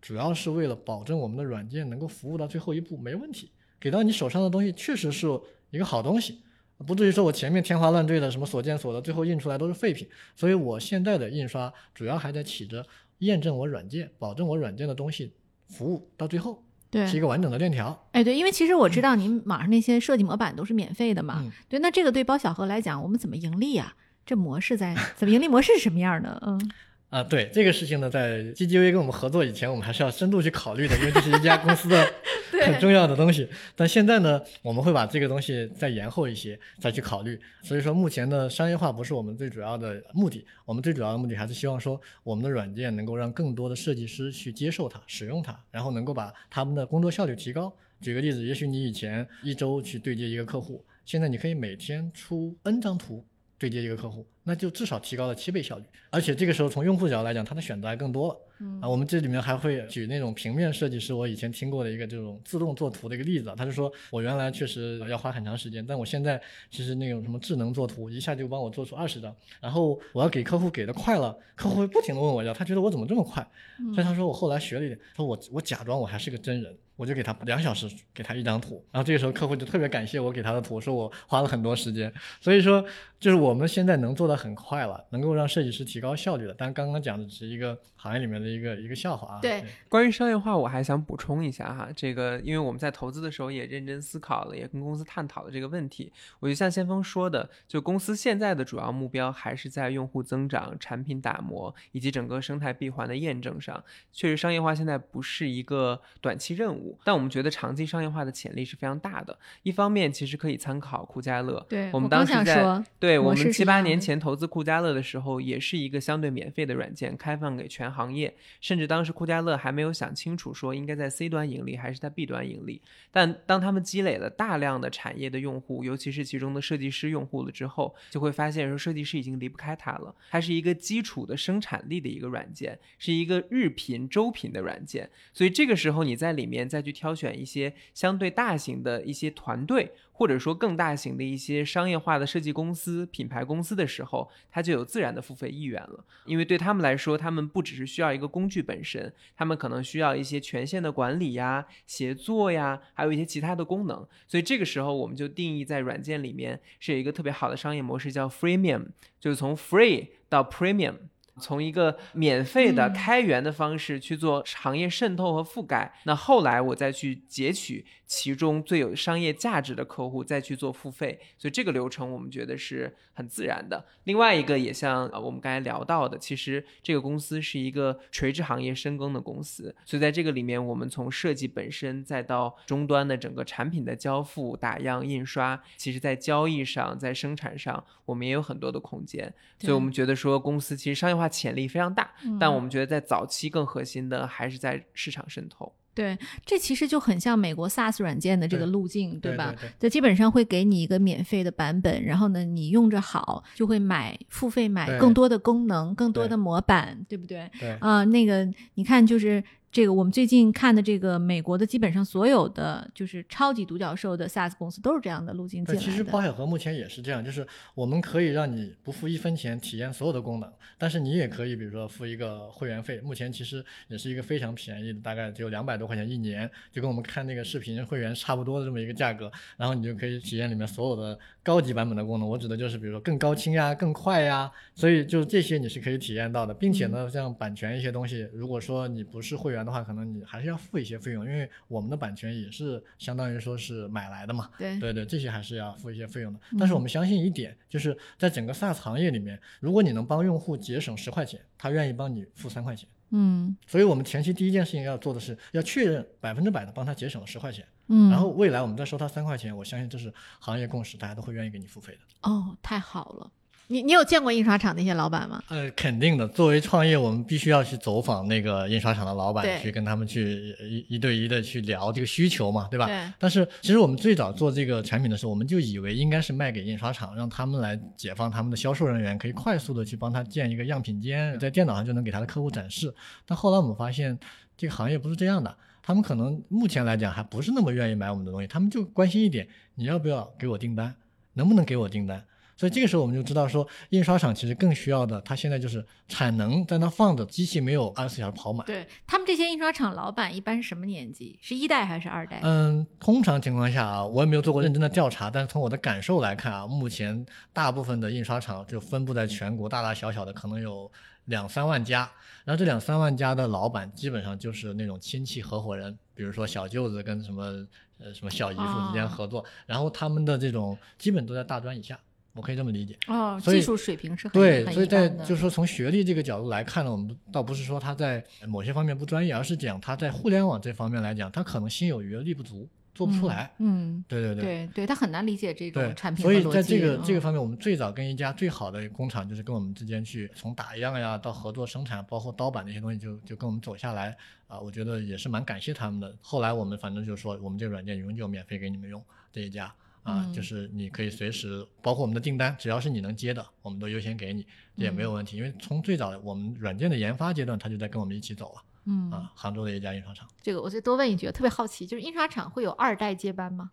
主要是为了保证我们的软件能够服务到最后一步没问题，给到你手上的东西确实是一个好东西。不至于说我前面天花乱坠的什么所见所得，最后印出来都是废品。所以我现在的印刷主要还在起着验证我软件，保证我软件的东西服务到最后对，是一个完整的链条。哎，对，因为其实我知道您网上那些设计模板都是免费的嘛，嗯对，那这个对包小何来讲，我们怎么盈利啊？这模式在怎么盈利模式是什么样的？嗯，啊，对这个事情呢，在 GGV 跟我们合作以前，我们还是要深度去考虑的，因为这是一家公司的 很重要的东西。但现在呢，我们会把这个东西再延后一些，再去考虑。所以说，目前的商业化不是我们最主要的目的，我们最主要的目的还是希望说，我们的软件能够让更多的设计师去接受它、使用它，然后能够把他们的工作效率提高。举个例子，也许你以前一周去对接一个客户，现在你可以每天出 N 张图对接一个客户，那就至少提高了七倍效率。而且这个时候从用户角度来讲，他的选择还更多了。嗯啊，我们这里面还会举那种平面设计师，我以前听过的一个这种自动做图的一个例子啊，他就说我原来确实要花很长时间，但我现在其实那种什么智能做图，一下就帮我做出二十张，然后我要给客户给的快了，客户会不停的问我要，他觉得我怎么这么快？嗯所以他说我后来学了一点，他说我我假装我还是个真人，我就给他两小时给他一张图，然后这个时候客户就特别感谢我给他的图，说我花了很多时间，所以说就是我们现在能做的很快了，能够让设计师提高效率的，但刚刚讲的只是一个行业里面的一个一个笑话啊。对关于商业化，我还想补充一下哈，这个因为我们在投资的时候也认真思考了，也跟公司探讨了这个问题。我就像先锋说的，就公司现在的主要目标还是在用户增长、产品打磨以及整个生态闭环的验证上。确实，商业化现在不是一个短期任务，但我们觉得长期商业化的潜力是非常大的。一方面，其实可以参考酷家乐，对，我们当时在对我们七八年前投资酷家乐的时候，也是一个相对免费的软件，开放给全行业。甚至当时酷家乐还没有想清楚说应该在 C 端盈利还是在 B 端盈利。但当他们积累了大量的产业的用户，尤其是其中的设计师用户了之后，就会发现说设计师已经离不开它了。它是一个基础的生产力的一个软件，是一个日频、周频的软件。所以这个时候你在里面再去挑选一些相对大型的一些团队。或者说更大型的一些商业化的设计公司、品牌公司的时候，它就有自然的付费意愿了。因为对他们来说，他们不只是需要一个工具本身，他们可能需要一些权限的管理呀、协作呀，还有一些其他的功能。所以这个时候，我们就定义在软件里面是有一个特别好的商业模式，叫 freemium，就是从 free 到 premium。从一个免费的嗯开源的方式去做行业渗透和覆盖，那后来我再去截取其中最有商业价值的客户再去做付费，所以这个流程我们觉得是很自然的。另外一个也像呃我们刚才聊到的，其实这个公司是一个垂直行业深耕的公司，所以在这个里面，我们从设计本身再到终端的整个产品的交付、打样、印刷，其实在交易上、在生产上，我们也有很多的空间。所以我们觉得说公司其实商业化潜力非常大，但我们觉得在早期更核心的还是在市场渗透。对，这其实就很像美国 SaaS 软件的这个路径，吧？对对对这基本上会给你一个免费的版本，然后呢，你用着好，就会买付费买更多的功能、更多的模板，对不对？对啊、那个你看，就是这个我们最近看的这个美国的，基本上所有的就是超级独角兽的 SaaS 公司都是这样的路径进对，来的。其实包小盒目前也是这样，就是我们可以让你不付一分钱体验所有的功能，但是你也可以比如说付一个会员费，目前其实也是一个非常便宜的，大概只有两百多块钱一年，就跟我们看那个视频会员差不多的这么一个价格，然后你就可以体验里面所有的高级版本的功能。我指的就是比如说更高清呀、更快呀，所以就这些你是可以体验到的，并且呢，像版权一些东西，如果说你不是会员的话，可能你还是要付一些费用，因为我们的版权也是相当于说是买来的嘛。对对对，这些还是要付一些费用的。但是我们相信一点，就是在整个 SaaS 行业里面，如果你能帮用户节省十块钱，他愿意帮你付三块钱。嗯所以我们前期第一件事情要做的是要确认百分之百的帮他节省了十块钱，嗯，然后未来我们再收他三块钱，我相信这是行业共识，大家都会愿意给你付费的。哦，太好了。你你有见过印刷厂那些老板吗？呃，肯定的。作为创业，我们必须要去走访那个印刷厂的老板对，去跟他们去一一对一的去聊这个需求嘛，对吧？对但是其实我们最早做这个产品的时候，我们就以为应该是卖给印刷厂，让他们来解放他们的销售人员，可以快速的去帮他建一个样品间，在电脑上就能给他的客户展示。但后来我们发现，这个行业不是这样的。他们可能目前来讲还不是那么愿意买我们的东西，他们就关心一点，你要不要给我订单，能不能给我订单。所以这个时候我们就知道说，印刷厂其实更需要的，它现在就是产能在那放着，机器没有二十四小时跑满。对他们这些印刷厂老板一般是什么年纪？是一代还是二代？嗯，通常情况下啊，我也没有做过认真的调查，但是从我的感受来看啊，目前大部分的印刷厂就分布在全国，大大小小的可能有两三万家。然后这两三万家的老板基本上就是那种亲戚合伙人，比如说小舅子跟什么呃什么小姨夫之间哦合作，然后他们的这种基本都在大专以下，我可以这么理解。哦，所以技术水平是很对，很所以在就是说从学历这个角度来看呢，我们倒不是说他在某些方面不专业，而是讲他在互联网这方面来讲，他可能心有余而力不足，做不出来。嗯，对对对对对，他很难理解这对种产品所以在这个这个嗯方面，我们最早跟一家最好的工厂，就是跟我们之间去从打样呀到合作生产，包括刀板那些东西就，就跟我们走下来啊，我觉得也是蛮感谢他们的。后来我们反正就说，我们这个软件永久免费给你们用这一家。啊，嗯就是你可以随时，包括我们的订单，只要是你能接的，我们都优先给你，这也没嗯有问题。因为从最早我们软件的研发阶段，他就在跟我们一起走了嗯，啊。杭州的一家印刷厂，这个我再多问一句，特别好奇，就是印刷厂会有二代接班吗？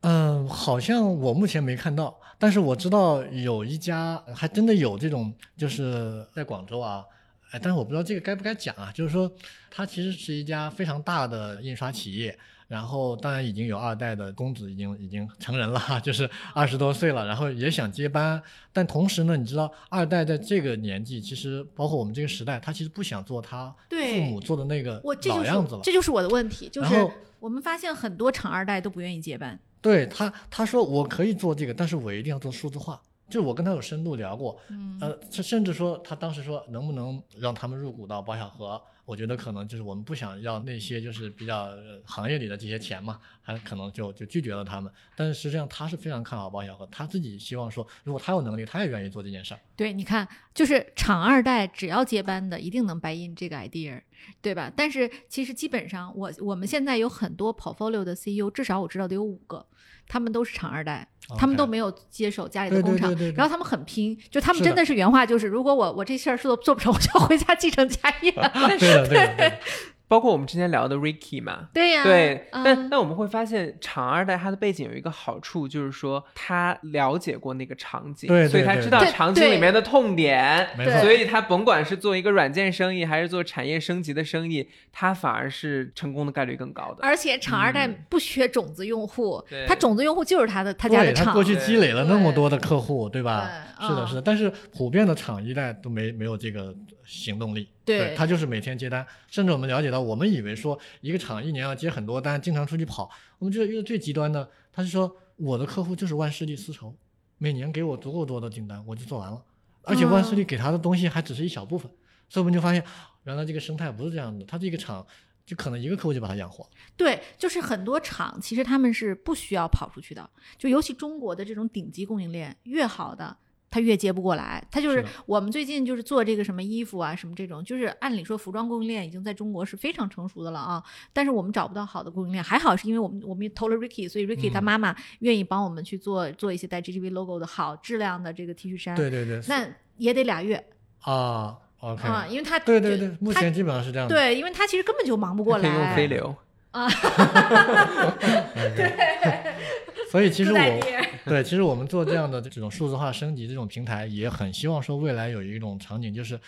嗯，好像我目前没看到，但是我知道有一家还真的有这种，就是在广州啊，哎，但是我不知道这个该不该讲啊，就是说它其实是一家非常大的印刷企业。然后，当然已经有二代的公子已经已经成人了，就是二十多岁了，然后也想接班，但同时呢，你知道二代在这个年纪，其实包括我们这个时代，他其实不想做他父母做的那个老样子了。这就是我的问题，就是我们发现很多厂二代都不愿意接班。对他，他说我可以做这个，但是我一定要做数字化。就是我跟他有深度聊过，嗯呃，甚甚至说他当时说能不能让他们入股到包小盒，我觉得可能就是我们不想要那些就是比较、行业里的这些钱嘛，还可能就就拒绝了他们。但是实际上他是非常看好保险盒，他自己希望说，如果他有能力，他也愿意做这件事儿。对，你看，就是厂二代只要接班的，一定能 buy in 这个 idea，对吧？但是其实基本上我，我们现在有很多 portfolio 的 CEO，至少我知道得有五个，他们都是厂二代。他们都没有接手家里的工厂，对对对对然后他们很拼，就他们真的是原话就是，如果我我这事儿做做不成，我就要回家继承家业。对，对的，对的。包括我们之前聊的 Ricky 嘛，对呀、对，嗯但但我们会发现，厂二代他的背景有一个好处，就是说他了解过那个场景，对对对所以他知道场景里面的痛点，没对错所以他甭管是做一个软件生意，还是做产业升级的生意，他反而是成功的概率更高的。而且厂二代不缺种子用户，对他种子用户就是他的他家的厂。他过去积累了那么多的客户，对吧？对是的，嗯是的。但是普遍的厂一代都没没有这个行动力。对他就是每天接单，甚至我们了解到，我们以为说一个厂一年要接很多单，经常出去跑，我们觉得遇到最极端的，他是说我的客户就是万事利丝绸，每年给我足够多的订单，我就做完了，而且万事利给他的东西还只是一小部分，所以我们就发现，原来这个生态不是这样的，他这个厂就可能一个客户就把它养活。对，就是很多厂其实他们是不需要跑出去的，就尤其中国的这种顶级供应链越好的。他越接不过来，他就是我们最近就是做这个什么衣服啊，什么这种，就是按理说服装供应链已经在中国是非常成熟的了啊，但是我们找不到好的供应链，还好是因为我们我们投了 Ricky，所以 Ricky 他嗯。妈妈愿意帮我们去做做一些带 GGV logo 的好质量的这个 T 恤衫，对对对，那也得俩月啊，OK，、啊，因为他对对对，目前基本上是这样的。对，因为他其实根本就忙不过来可以用来飞流。所以其实我 对，其实我们做这样的这种数字化升级这种平台，也很希望说未来有一种场景，就是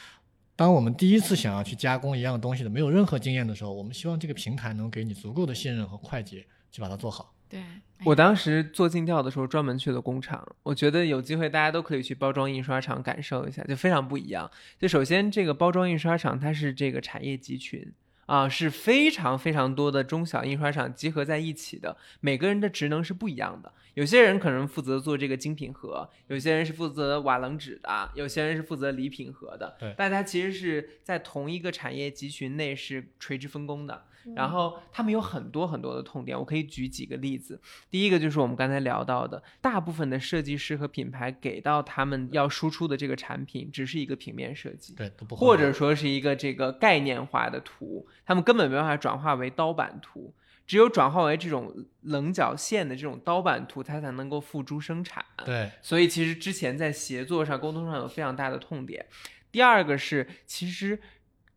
当我们第一次想要去加工一样东西的，没有任何经验的时候，我们希望这个平台能给你足够的信任和快捷去把它做好。对，哎我当时做尽调的时候，专门去了工厂。我觉得有机会大家都可以去包装印刷厂感受一下，就非常不一样。就首先，这个包装印刷厂它是这个产业集群啊，是非常非常多的中小印刷厂集合在一起的，每个人的职能是不一样的。有些人可能负责做这个精品盒，有些人是负责瓦楞纸的，有些人是负责礼品盒的。对大家其实是在同一个产业集群内是垂直分工的。嗯然后他们有很多很多的痛点，我可以举几个例子。第一个就是我们刚才聊到的，大部分的设计师和品牌给到他们要输出的这个产品，只是一个平面设计，对，都不或者说是一个这个概念化的图，他们根本没办法转化为刀版图。只有转化为这种棱角线的这种刀版图，它才能够付诸生产。对所以其实之前在协作上、沟通上有非常大的痛点。第二个是，其实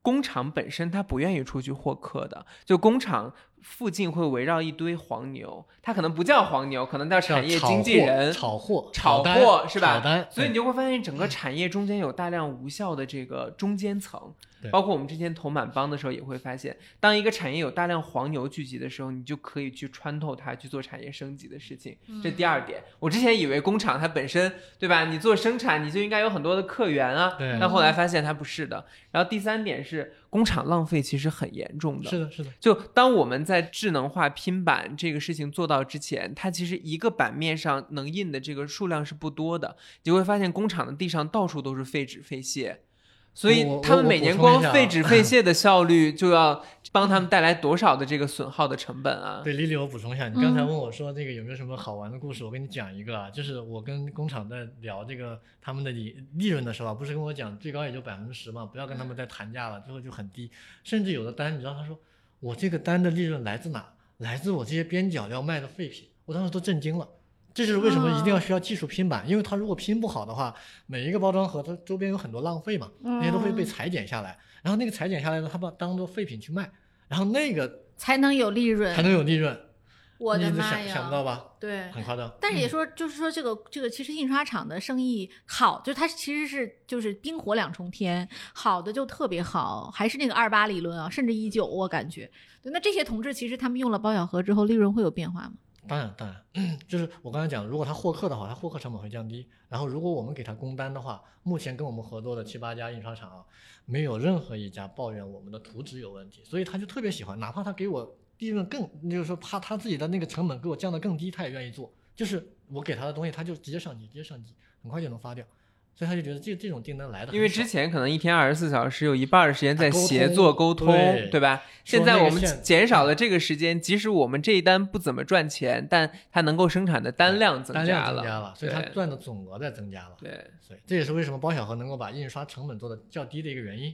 工厂本身他不愿意出去获客的，就工厂附近会围绕一堆黄牛，它可能不叫黄牛，可能叫产业经纪人。炒货、炒货是吧，所以你就会发现整个产业中间有大量无效的这个中间层，包括我们之前投满帮的时候也会发现，当一个产业有大量黄牛聚集的时候，你就可以去穿透它，去做产业升级的事情。这第二点，我之前以为工厂它本身对吧，你做生产你就应该有很多的客源啊，对但后来发现它不是的。然后第三点是工厂浪费其实很严重的，是的，是的，就当我们在智能化拼板这个事情做到之前，它其实一个版面上能印的这个数量是不多的，你会发现工厂的地上到处都是废纸废屑，所以他们每年光废纸废屑的效率就要帮他们带来多少的这个损耗的成本啊？对，丽丽，我补充一下，你刚才嗯问我说这个有没有什么好玩的故事，我跟你讲一个啊，就是我跟工厂在聊这个他们的利利润的时候啊，不是跟我讲最高也就百分之十嘛，不要跟他们再谈价了，最后就很低，甚至有的单，你知道他说我这个单的利润来自哪？来自我这些边角料卖的废品，我当时都震惊了。这就是为什么一定要需要技术拼板，因为它如果拼不好的话，每一个包装盒它周边有很多浪费嘛，那些都会被嗯裁剪下来，然后那个裁剪下来呢，它把当做废品去卖，然后那个才能有利润才。能有利润。我的妈呀！想想不到吧？对，很夸张。但是也说，就是说这个这个，其实印刷厂的生意好，就是它其实是就是冰火两重天，好的就特别好，还是那个二八理论啊，甚至一九，我感觉。对，那这些同志其实他们用了包小盒之后，利润会有变化吗？当然，当然，就是我刚才讲，如果他获客的话，他获客成本会降低。然后，如果我们给他工单的话，目前跟我们合作的七八家印刷厂啊，没有任何一家抱怨我们的图纸有问题，所以他就特别喜欢，哪怕他给我利润更，就是说怕他自己的那个成本给我降得更低，他也愿意做。就是我给他的东西，他就直接上机，直接上机，很快就能发掉，所以他就觉得这这种订单来的，因为之前可能一天二十四小时有一半儿的时间在协通作沟通，对吧？现在我们减少了这个时间，即使我们这一单不怎么赚钱，但它能够生产的单量增单加量增加了，所以它赚的总额在增加了。对，所以这也是为什么包小盒能够把印刷成本做的较低的一个原因。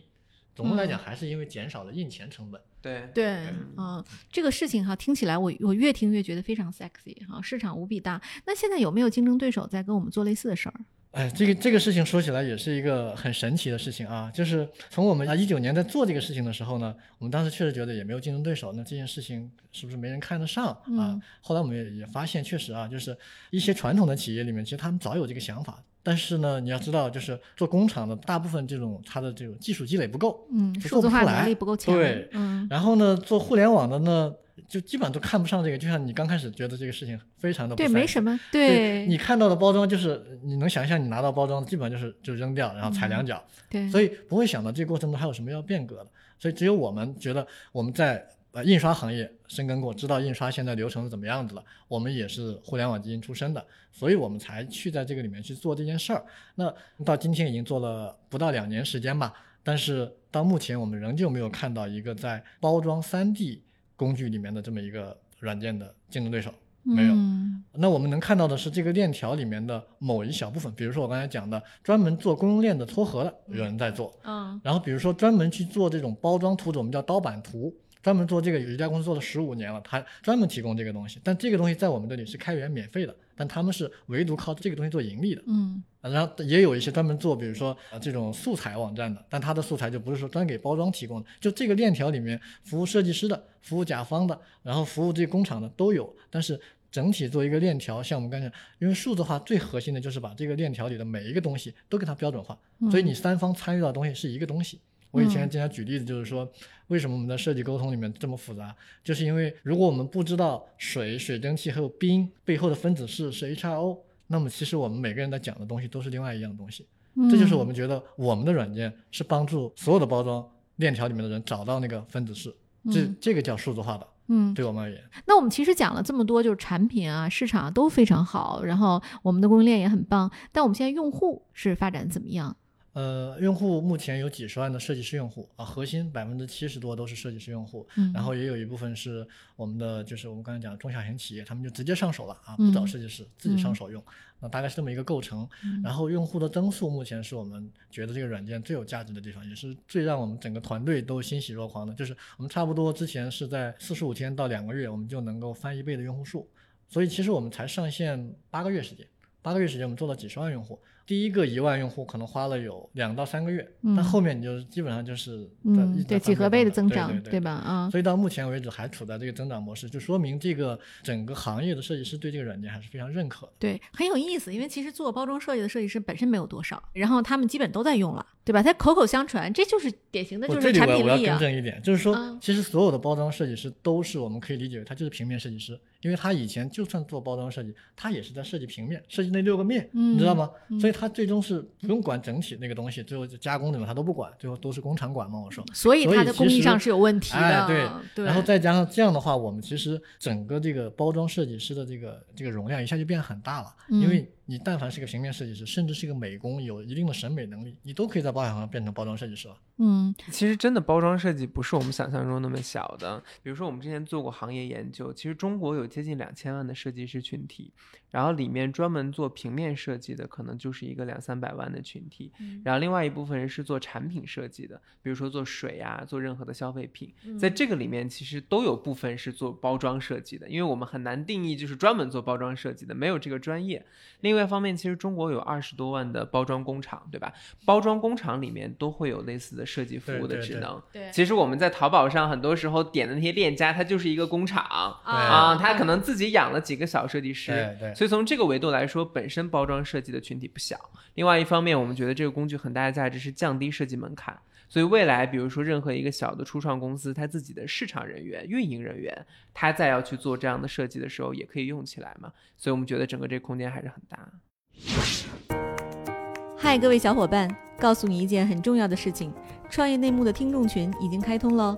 总的来讲，还是因为减少了印钱成本。对，对，嗯嗯，这个事情哈，听起来我我越听越觉得非常 sexy 哈，市场无比大。那现在有没有竞争对手在跟我们做类似的事儿？哎，这个这个事情说起来也是一个很神奇的事情啊！就是从我们啊一九年在做这个事情的时候呢，我们当时确实觉得也没有竞争对手，那这件事情是不是没人看得上啊？嗯后来我们也也发现，确实啊，就是一些传统的企业里面，其实他们早有这个想法，但是呢，你要知道，就是做工厂的大部分这种它的这种技术积累不够，嗯，数字化能做不出来力不够强。对嗯然后呢，做互联网的呢，就基本上都看不上这个。就像你刚开始觉得这个事情非常的对，没什么。么，对你看到的包装就是你能想象你拿到包装基本上就是就扔掉，然后踩两脚，对，所以不会想到这个过程中还有什么要变革的。所以只有我们觉得我们在呃印刷行业深耕过，知道印刷现在流程是怎么样子了。我们也是互联网基因出身的，所以我们才去在这个里面去做这件事儿。那到今天已经做了不到两年时间吧，但是到目前我们仍旧没有看到一个在包装 3D 工具里面的这么一个软件的竞争对手。没有。嗯那我们能看到的是这个链条里面的某一小部分，比如说我刚才讲的专门做供应链的撮合的有人在做，嗯。然后比如说专门去做这种包装图纸，我们叫刀版图，专门做这个有一家公司做了十五年了，他专门提供这个东西，但这个东西在我们这里是开源免费的，但他们是唯独靠这个东西做盈利的。嗯啊然后也有一些专门做，比如说呃这种素材网站的，但它的素材就不是说专给包装提供的，就这个链条里面服务设计师的、服务甲方的，然后服务这个工厂的都有，但是整体做一个链条，像我们刚才，因为数字化最核心的就是把这个链条里的每一个东西都给它标准化，所以你三方参与到的东西是一个东西。我以前经常举例子，就是说，为什么我们的设计沟通里面这么复杂，就是因为如果我们不知道水、水蒸气还有冰背后的分子式是 HRO，那么其实我们每个人在讲的东西都是另外一样东西。嗯，这就是我们觉得我们的软件是帮助所有的包装链条里面的人找到那个分子式，这嗯这个叫数字化的，嗯。对我们而言。那我们其实讲了这么多，就是产品啊、市场啊都非常好，然后我们的供应链也很棒，但我们现在用户是发展怎么样？呃，用户目前有几十万的设计师用户啊，核心百分之七十多都是设计师用户，嗯，然后也有一部分是我们的，就是我们刚才讲的中小型企业，他们就直接上手了啊，不找嗯。设计师，自己上手用，那大概是这么一个构成。嗯。然后用户的增速目前是我们觉得这个软件最有价值的地方，也是最让我们整个团队都欣喜若狂的，就是我们差不多之前是在四十五天到两个月，我们就能够翻一倍的用户数，所以其实我们才上线八个月时间，八个月时间我们做了几十万用户。第一个一万用户可能花了有两到三个月，嗯但后面你就是基本上就是在嗯，一对，几何倍的增对长，对对吧？啊，所以到目前为止还处在这个增长模式，就说明这个整个行业的设计师对这个软件还是非常认可的。对，很有意思，因为其实做包装设计的设计师本身没有多少，然后他们基本都在用了，对吧？它口口相传，这就是典型的我就是产这里我我要品力啊。更正一点，就是说嗯，其实所有的包装设计师都是我们可以理解为他就是平面设计师，因为他以前就算做包装设计，他也是在设计平面，设计那六个面，你知道吗？嗯所以他最终是不用管整体那个东西，最后就加工什么他都不管，最后都是工厂管嘛。我说，所以它的工艺上是有问题的，哎，对，对，然后再加上这样的话，我们其实整个这个包装设计师的这个这个容量一下就变得很大了，嗯因为你但凡是个平面设计师，甚至是一个美工，有一定的审美能力，你都可以在保险行变成包装设计师了。嗯其实真的包装设计不是我们想象中那么小的。比如说，我们之前做过行业研究，其实中国有接近两千万的设计师群体，然后里面专门做平面设计的可能就是一个两三百万的群体，嗯然后另外一部分人是做产品设计的，比如说做水呀、做任何的消费品，嗯在这个里面其实都有部分是做包装设计的，因为我们很难定义就是专门做包装设计的，没有这个专业。另外一方面，其实中国有二十多万的包装工厂，对吧？包装工厂里面都会有类似的设计服务的对对对职能。对其实我们在淘宝上很多时候点的那些链家，它就是一个工厂对啊，他可能自己养了几个小设计师。对对所以从这个维度来说，本身包装设计的群体不小。另外一方面，我们觉得这个工具很大的价值是降低设计门槛。所以未来，比如说任何一个小的初创公司，它自己的市场人员、运营人员，他再要去做这样的设计的时候，也可以用起来嘛。所以我们觉得整个这空间还是很大。嗨，各位小伙伴，告诉你一件很重要的事情：创业内幕的听众群已经开通喽。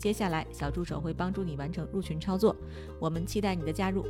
接下来，小助手会帮助你完成入群操作。我们期待你的加入。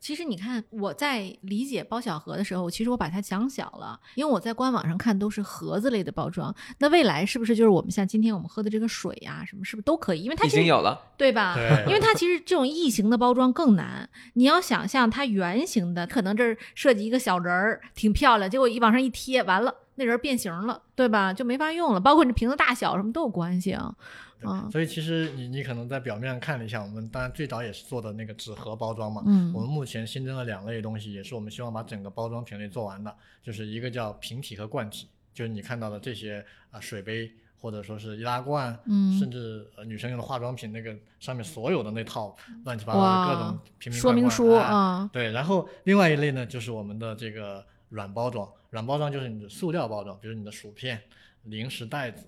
其实你看，我在理解包小盒的时候，其实我把它讲小了，因为我在官网上看都是盒子类的包装。那未来是不是就是我们像今天我们喝的这个水呀、什么，是不是都可以？因为它已经有了，对吧？对因为它其实这种异形的包装更难。你要想象它圆形的，可能这儿设计一个小人儿，挺漂亮，结果一往上一贴，完了那人儿变形了，对吧？就没法用了。包括你瓶子大小什么都有关系啊。对嗯所以其实你你可能在表面上看了一下，我们当然最早也是做的那个纸盒包装嘛。嗯我们目前新增了两类东西，也是我们希望把整个包装品类做完的，就是一个叫瓶体和罐体，就是你看到的这些啊、水杯或者说是易拉罐，嗯甚至呃女生用的化妆品那个上面所有的那套乱七八糟的各种哇，瓶瓶说明书哎啊，对，然后另外一类呢，就是我们的这个软包装，软包装就是你的塑料包装，比如你的薯片、零食袋子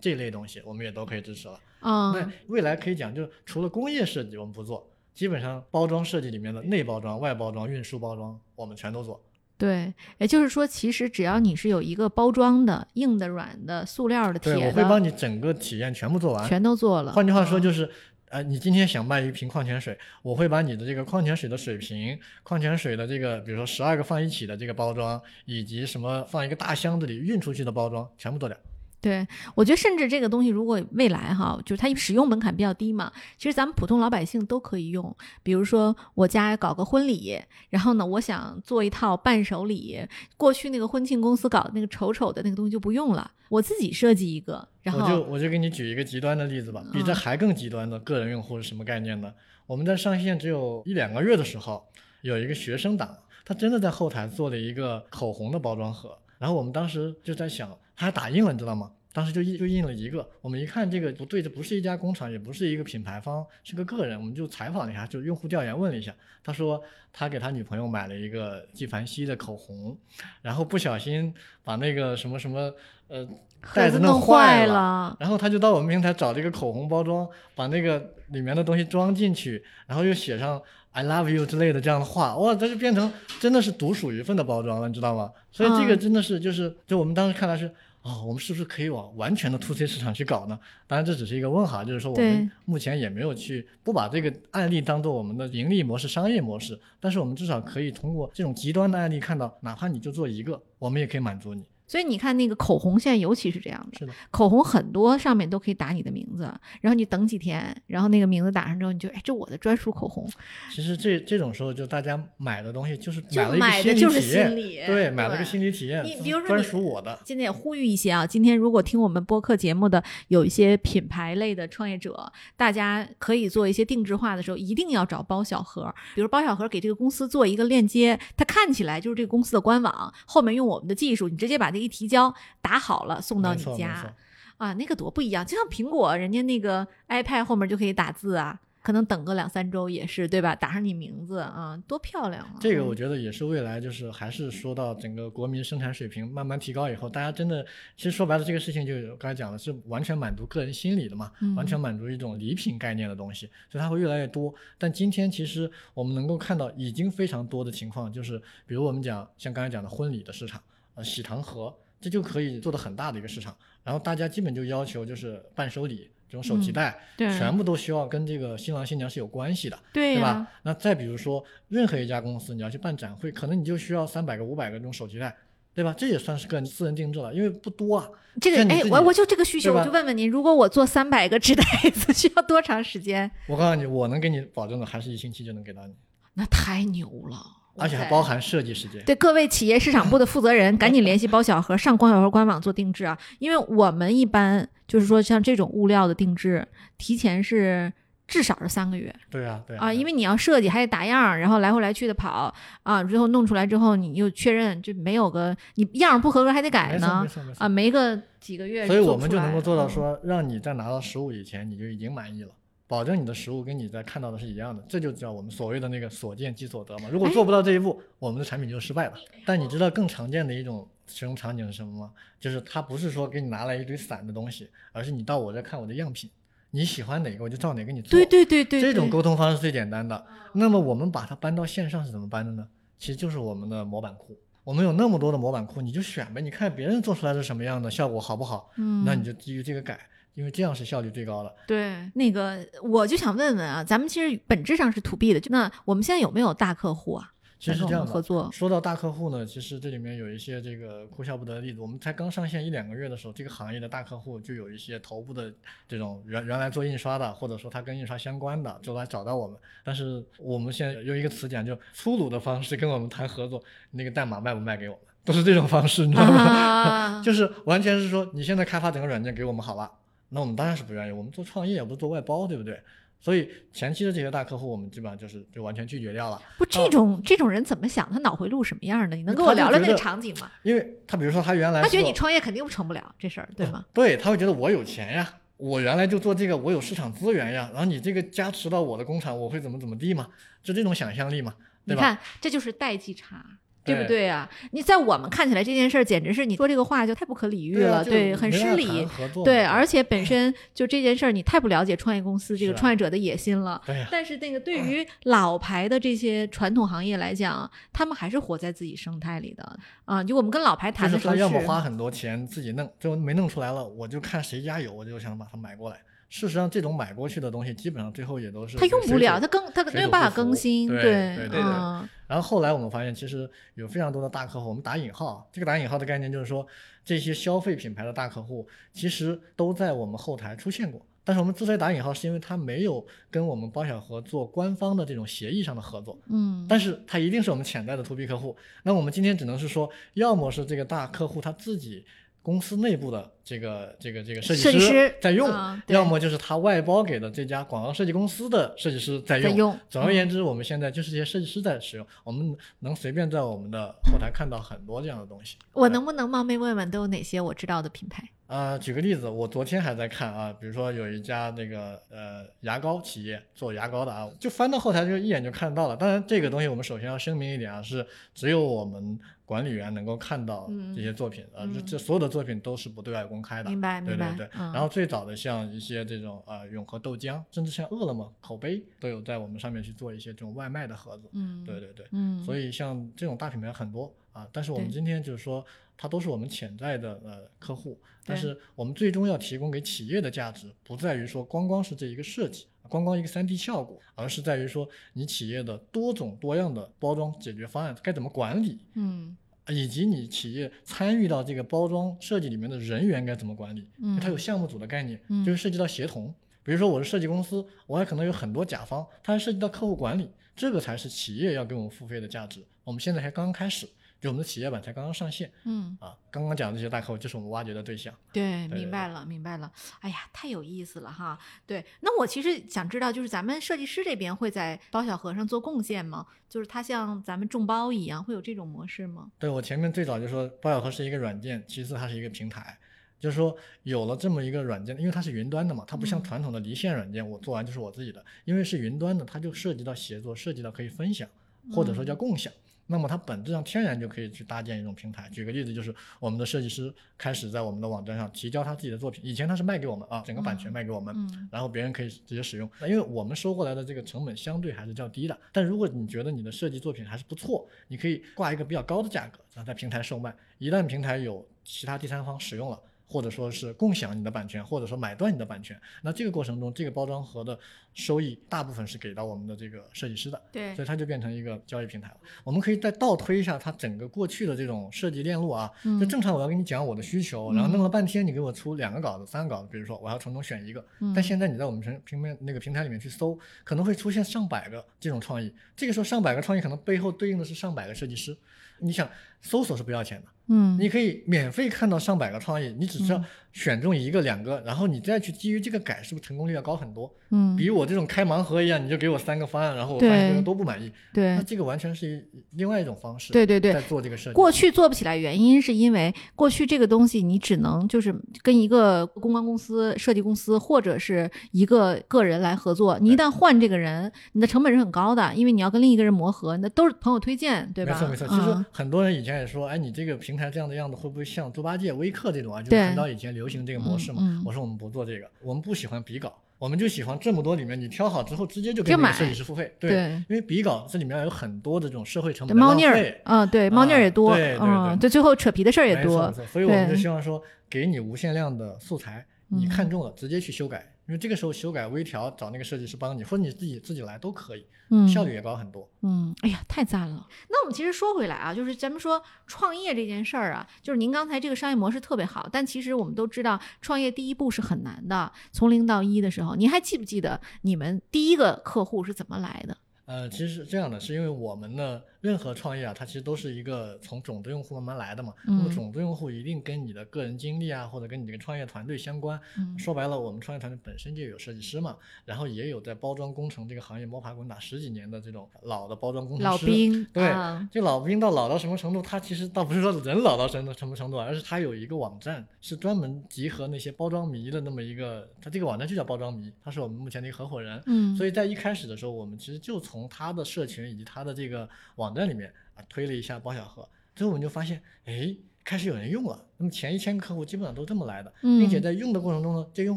这类东西，我们也都可以支持了。那嗯，未来可以讲，就是除了工业设计我们不做，基本上包装设计里面的内包装、外包装、运输包装，我们全都做。对，也就是说，其实只要你是有一个包装的，硬的、软的、塑料的、对，铁我会帮，你整个体验全部做完。全都做了。换句话说，嗯就是，呃，你今天想卖一瓶矿泉水，我会把你的这个矿泉水的水瓶、矿泉水的这个，比如说十二个放一起的这个包装，以及什么放一个大箱子里运出去的包装，全部做掉。对，我觉得甚至这个东西，如果未来哈，就是它使用门槛比较低嘛，其实咱们普通老百姓都可以用。比如说我家搞个婚礼，然后呢，我想做一套伴手礼，过去那个婚庆公司搞的那个丑丑的那个东西就不用了，我自己设计一个，然后我就我就给你举一个极端的例子吧，比这嗯还更极端的个人用户是什么概念呢？我们在上线只有一两个月的时候，有一个学生党，他真的在后台做了一个口红的包装盒，然后我们当时就在想，他还打印了，你知道吗？当时就印就印了一个，我们一看这个不对，这不是一家工厂，也不是一个品牌方，是个个人，我们就采访了一下，就用户调研问了一下，他说他给他女朋友买了一个纪梵希的口红，然后不小心把那个什么什么呃袋子弄坏了，然后他就到我们平台找了一个口红包装，把那个里面的东西装进去，然后又写上 I love you 之类的这样的话，哇，这就变成真的是独属一份的包装了，你知道吗？所以这个嗯真的是就是，就我们当时看来是。哦，我们是不是可以往完全的 to C 市场去搞呢？当然，这只是一个问号，就是说我们目前也没有去不把这个案例当做我们的盈利模式、商业模式，但是我们至少可以通过这种极端的案例看到，哪怕你就做一个，我们也可以满足你。所以你看那个口红，现在尤其是这样的，是的，口红很多上面都可以打你的名字，然后你等几天，然后那个名字打上之后，你就哎，这我的专属口红，其实这这种时候，就大家买的东西就是就买了一个心理体验，对，买了个心理体验，你比如说专属我的，今天也呼吁一些啊，今天如果听我们播客节目的有一些品牌类的创业者，大家可以做一些定制化的时候，一定要找包小盒。比如包小盒给这个公司做一个链接，它看起来就是这个公司的官网，后面用我们的技术，你直接把这一提交，打好了送到你家。啊，那个多不一样！就像苹果，人家那个 iPad 后面就可以打字啊，可能等个两三周也是，对吧？打上你名字啊，多漂亮啊！嗯这个我觉得也是未来，就是还是说到整个国民生产水平慢慢提高以后，大家真的，其实说白了，这个事情就刚才讲的是完全满足个人心理的嘛，嗯完全满足一种礼品概念的东西，所以它会越来越多。但今天其实我们能够看到已经非常多的情况，就是比如我们讲像刚才讲的婚礼的市场，呃，喜糖盒，这就可以做的很大的一个市场。然后大家基本就要求就是伴手礼这种手提嗯袋，对全部都需要跟这个新郎新娘是有关系的。对呀、对吧？那再比如说，任何一家公司你要去办展会，可能你就需要三百个、五百个这种手提袋，对吧？这也算是个人私人定制了，因为不多啊。这个哎，我我就这个需求，我就问问您，如果我做三百个纸袋子，需要多长时间？我告诉你，我能给你保证的，还是一星期就能给到你，那太牛了，而且还包含设计时间。对各位企业市场部的负责人，赶紧联系包小盒，上光小盒官网做定制啊！因为我们一般就是说像这种物料的定制，提前是至少是三个月对啊，对啊，因为为你要设计还得打样儿，然后来回来去的跑啊，最后弄出来之后你又确认就没有个你样儿不合格还得改呢没错没错啊，没个几个月，所以我们就能够做到嗯说，让你在拿到实物以前，你就已经满意了。保证你的实物跟你在看到的是一样的，这就叫我们所谓的那个所见即所得嘛。如果做不到这一步，我们的产品就失败了。但你知道更常见的一种使用场景是什么吗？就是它不是说给你拿来一堆散的东西，而是你到我这看我的样品，你喜欢哪个我就照哪个你做。对对对对，对这种沟通方式最简单的。那么我们把它搬到线上是怎么搬的呢？其实就是我们的模板库。我们有那么多的模板库，你就选呗，你看别人做出来是什么样的，效果好不好，嗯，那你就基于这个改，因为这样是效率最高的。对，那个我就想问问啊，咱们其实本质上是 to B 的，就那我们现在有没有大客户啊？其实是这样合作，说到大客户呢，其实这里面有一些这个哭笑不得的例子。我们才刚上线一两个月的时候，这个行业的大客户就有一些头部的这种原原来做印刷的，或者说他跟印刷相关的，就来找到我们。但是我们现在用一个词讲，就粗鲁的方式跟我们谈合作，那个代码卖不卖给我们，都是这种方式，你知道吗？啊 就是完全是说你现在开发整个软件给我们好了。那我们当然是不愿意，我们做创业也不是做外包，对不对？所以前期的这些大客户，我们基本上就是就完全拒绝掉了。不，这种这种人怎么想？他脑回路什么样的？你能跟我聊聊那个场景吗？因为他比如说他原来他觉得你创业肯定成不了这事儿，对吗？对，他会觉得我有钱呀，我原来就做这个，我有市场资源呀，然后你这个加持到我的工厂，我会怎么怎么地嘛？就这种想象力嘛，对吧？你看，这就是代际差。对不对啊？你在我们看起来这件事儿简直是你说这个话就太不可理喻了，对，很失礼。对，而且本身就这件事儿你太不了解创业公司这个创业者的野心了。对。但是那个对于老牌的这些传统行业来讲，他们还是活在自己生态里的啊。就我们跟老牌谈的时候，他要么花很多钱自己弄，最后没弄出来了，我就看谁家有，我就想把它买过来。事实上，这种买过去的东西，基本上最后也都是他用不了，他更他没有办法更新。对对对。然后后来我们发现，其实有非常多的大客户，我们打引号，这个打引号的概念就是说，这些消费品牌的大客户其实都在我们后台出现过。但是我们之所以打引号，是因为他没有跟我们包小盒做官方的这种协议上的合作。嗯。但是他一定是我们潜在的 to B 客户。那我们今天只能是说，要么是这个大客户他自己。公司内部的这个这个这个设计师在用，要么就是他外包给的这家广告设计公司的设计师在用。总而言之，我们现在就是这些设计师在使用，我们能随便在我们的后台看到很多这样的东西。我能不能冒昧问问，都有哪些我知道的品牌？啊，举个例子，我昨天还在看啊，比如说有一家那个呃牙膏企业做牙膏的啊，就翻到后台就一眼就看到了。当然，这个东西我们首先要声明一点啊，是只有我们管理员能够看到这些作品啊，这这所有的作品都是不对外公开的。明白，明白。对对对。然后最早的像一些这种呃永和豆浆，甚至像饿了么口碑都有在我们上面去做一些这种外卖的盒子。嗯，对对对。嗯。所以像这种大品牌很多啊，但是我们今天就是说。它都是我们潜在的呃客户，但是我们最终要提供给企业的价值，不在于说光光是这一个设计，光光一个三 D 效果，而是在于说你企业的多种多样的包装解决方案该怎么管理，嗯，以及你企业参与到这个包装设计里面的人员该怎么管理，嗯，它有项目组的概念，嗯。就是涉及到协同，比如说我是设计公司，我还可能有很多甲方，它还涉及到客户管理，这个才是企业要给我们付费的价值，我们现在才刚刚开始。就我们的企业版才刚刚上线，嗯啊，刚刚讲的这些大客户就是我们挖掘的对象。对，明白了，明白了。哎呀，太有意思了哈。对，那我其实想知道，就是咱们设计师这边会在包小盒上做贡献吗？就是它像咱们众包一样，会有这种模式吗？对我前面最早就说，包小盒是一个软件，其次它是一个平台，就是说有了这么一个软件，因为它是云端的嘛，它不像传统的离线软件，我做完就是我自己的，因为是云端的，它就涉及到协作，涉及到可以分享，或者说叫共享。那么它本质上天然就可以去搭建一种平台。举个例子，就是我们的设计师开始在我们的网站上提交他自己的作品，以前他是卖给我们啊，整个版权卖给我们，然后别人可以直接使用。那因为我们收过来的这个成本相对还是较低的。但如果你觉得你的设计作品还是不错，你可以挂一个比较高的价格，然后在平台售卖。一旦平台有其他第三方使用了。或者说是共享你的版权，或者说买断你的版权，那这个过程中，这个包装盒的收益大部分是给到我们的这个设计师的，对，所以它就变成一个交易平台了。我们可以再倒推一下它整个过去的这种设计链路啊，就正常我要跟你讲我的需求，然后弄了半天，你给我出两个稿子、三个稿子，比如说我要从中选一个，但现在你在我们平平面那个平台里面去搜，可能会出现上百个这种创意，这个时候上百个创意可能背后对应的是上百个设计师，你想搜索是不要钱的。嗯，你可以免费看到上百个创意，你只需要选中一个两个，然后你再去基于这个改，是不是成功率要高很多？嗯，比我这种开盲盒一样，你就给我三个方案，然后我发现这个都不满意。对，那这个完全是一另外一种方式。对对对，在做这个设计。过去做不起来，原因是因为过去这个东西你只能就是跟一个公关公司、设计公司或者是一个个人来合作。你一旦换这个人，你的成本是很高的，因为你要跟另一个人磨合，那都是朋友推荐，对吧？没错没错。其实很多人以前也说，哎，你这个平台这样的样子会不会像猪八戒、微客这种啊？就是很早以前流行这个模式嘛。我说我们不做这个，我们不喜欢比稿，我们就喜欢这么多里面你挑好之后直接就给设计师付费。对，因为比稿这里面有很多的这种社会成本猫腻儿啊，对，猫腻儿也多，对对对，就，最后扯皮的事儿也多。所以我们就希望说，给你无限量的素材，你看中了直接去修改。因为这个时候修改微调，找那个设计师帮你，或者你自己自己来都可以，嗯，效率也高很多。嗯，哎呀，太赞了。那我们其实说回来啊，就是咱们说创业这件事儿啊，就是您刚才这个商业模式特别好，但其实我们都知道，创业第一步是很难的，从零到一的时候，您还记不记得你们第一个客户是怎么来的？呃，其实是这样的，是因为我们呢，任何创业啊，它其实都是一个从种子用户慢慢来的嘛。那么嗯种子用户一定跟你的个人经历啊，或者跟你这个创业团队相关。嗯说白了，我们创业团队本身就有设计师嘛，然后也有在包装工程这个行业摸爬滚打十几年的这种老的包装工程师。老兵对啊这老兵到老到什么程度？他其实倒不是说人老到什么什么程度，而是他有一个网站，是专门集合那些包装迷的那么一个，他这个网站就叫包装迷，他是我们目前的一个合伙人。嗯，所以在一开始的时候，我们其实就从他的社群以及他的这个网站里面啊推了一下包小盒，最后我们就发现，哎，开始有人用了。那么前一千个客户基本上都这么来的，并且嗯在用的过程中呢，这用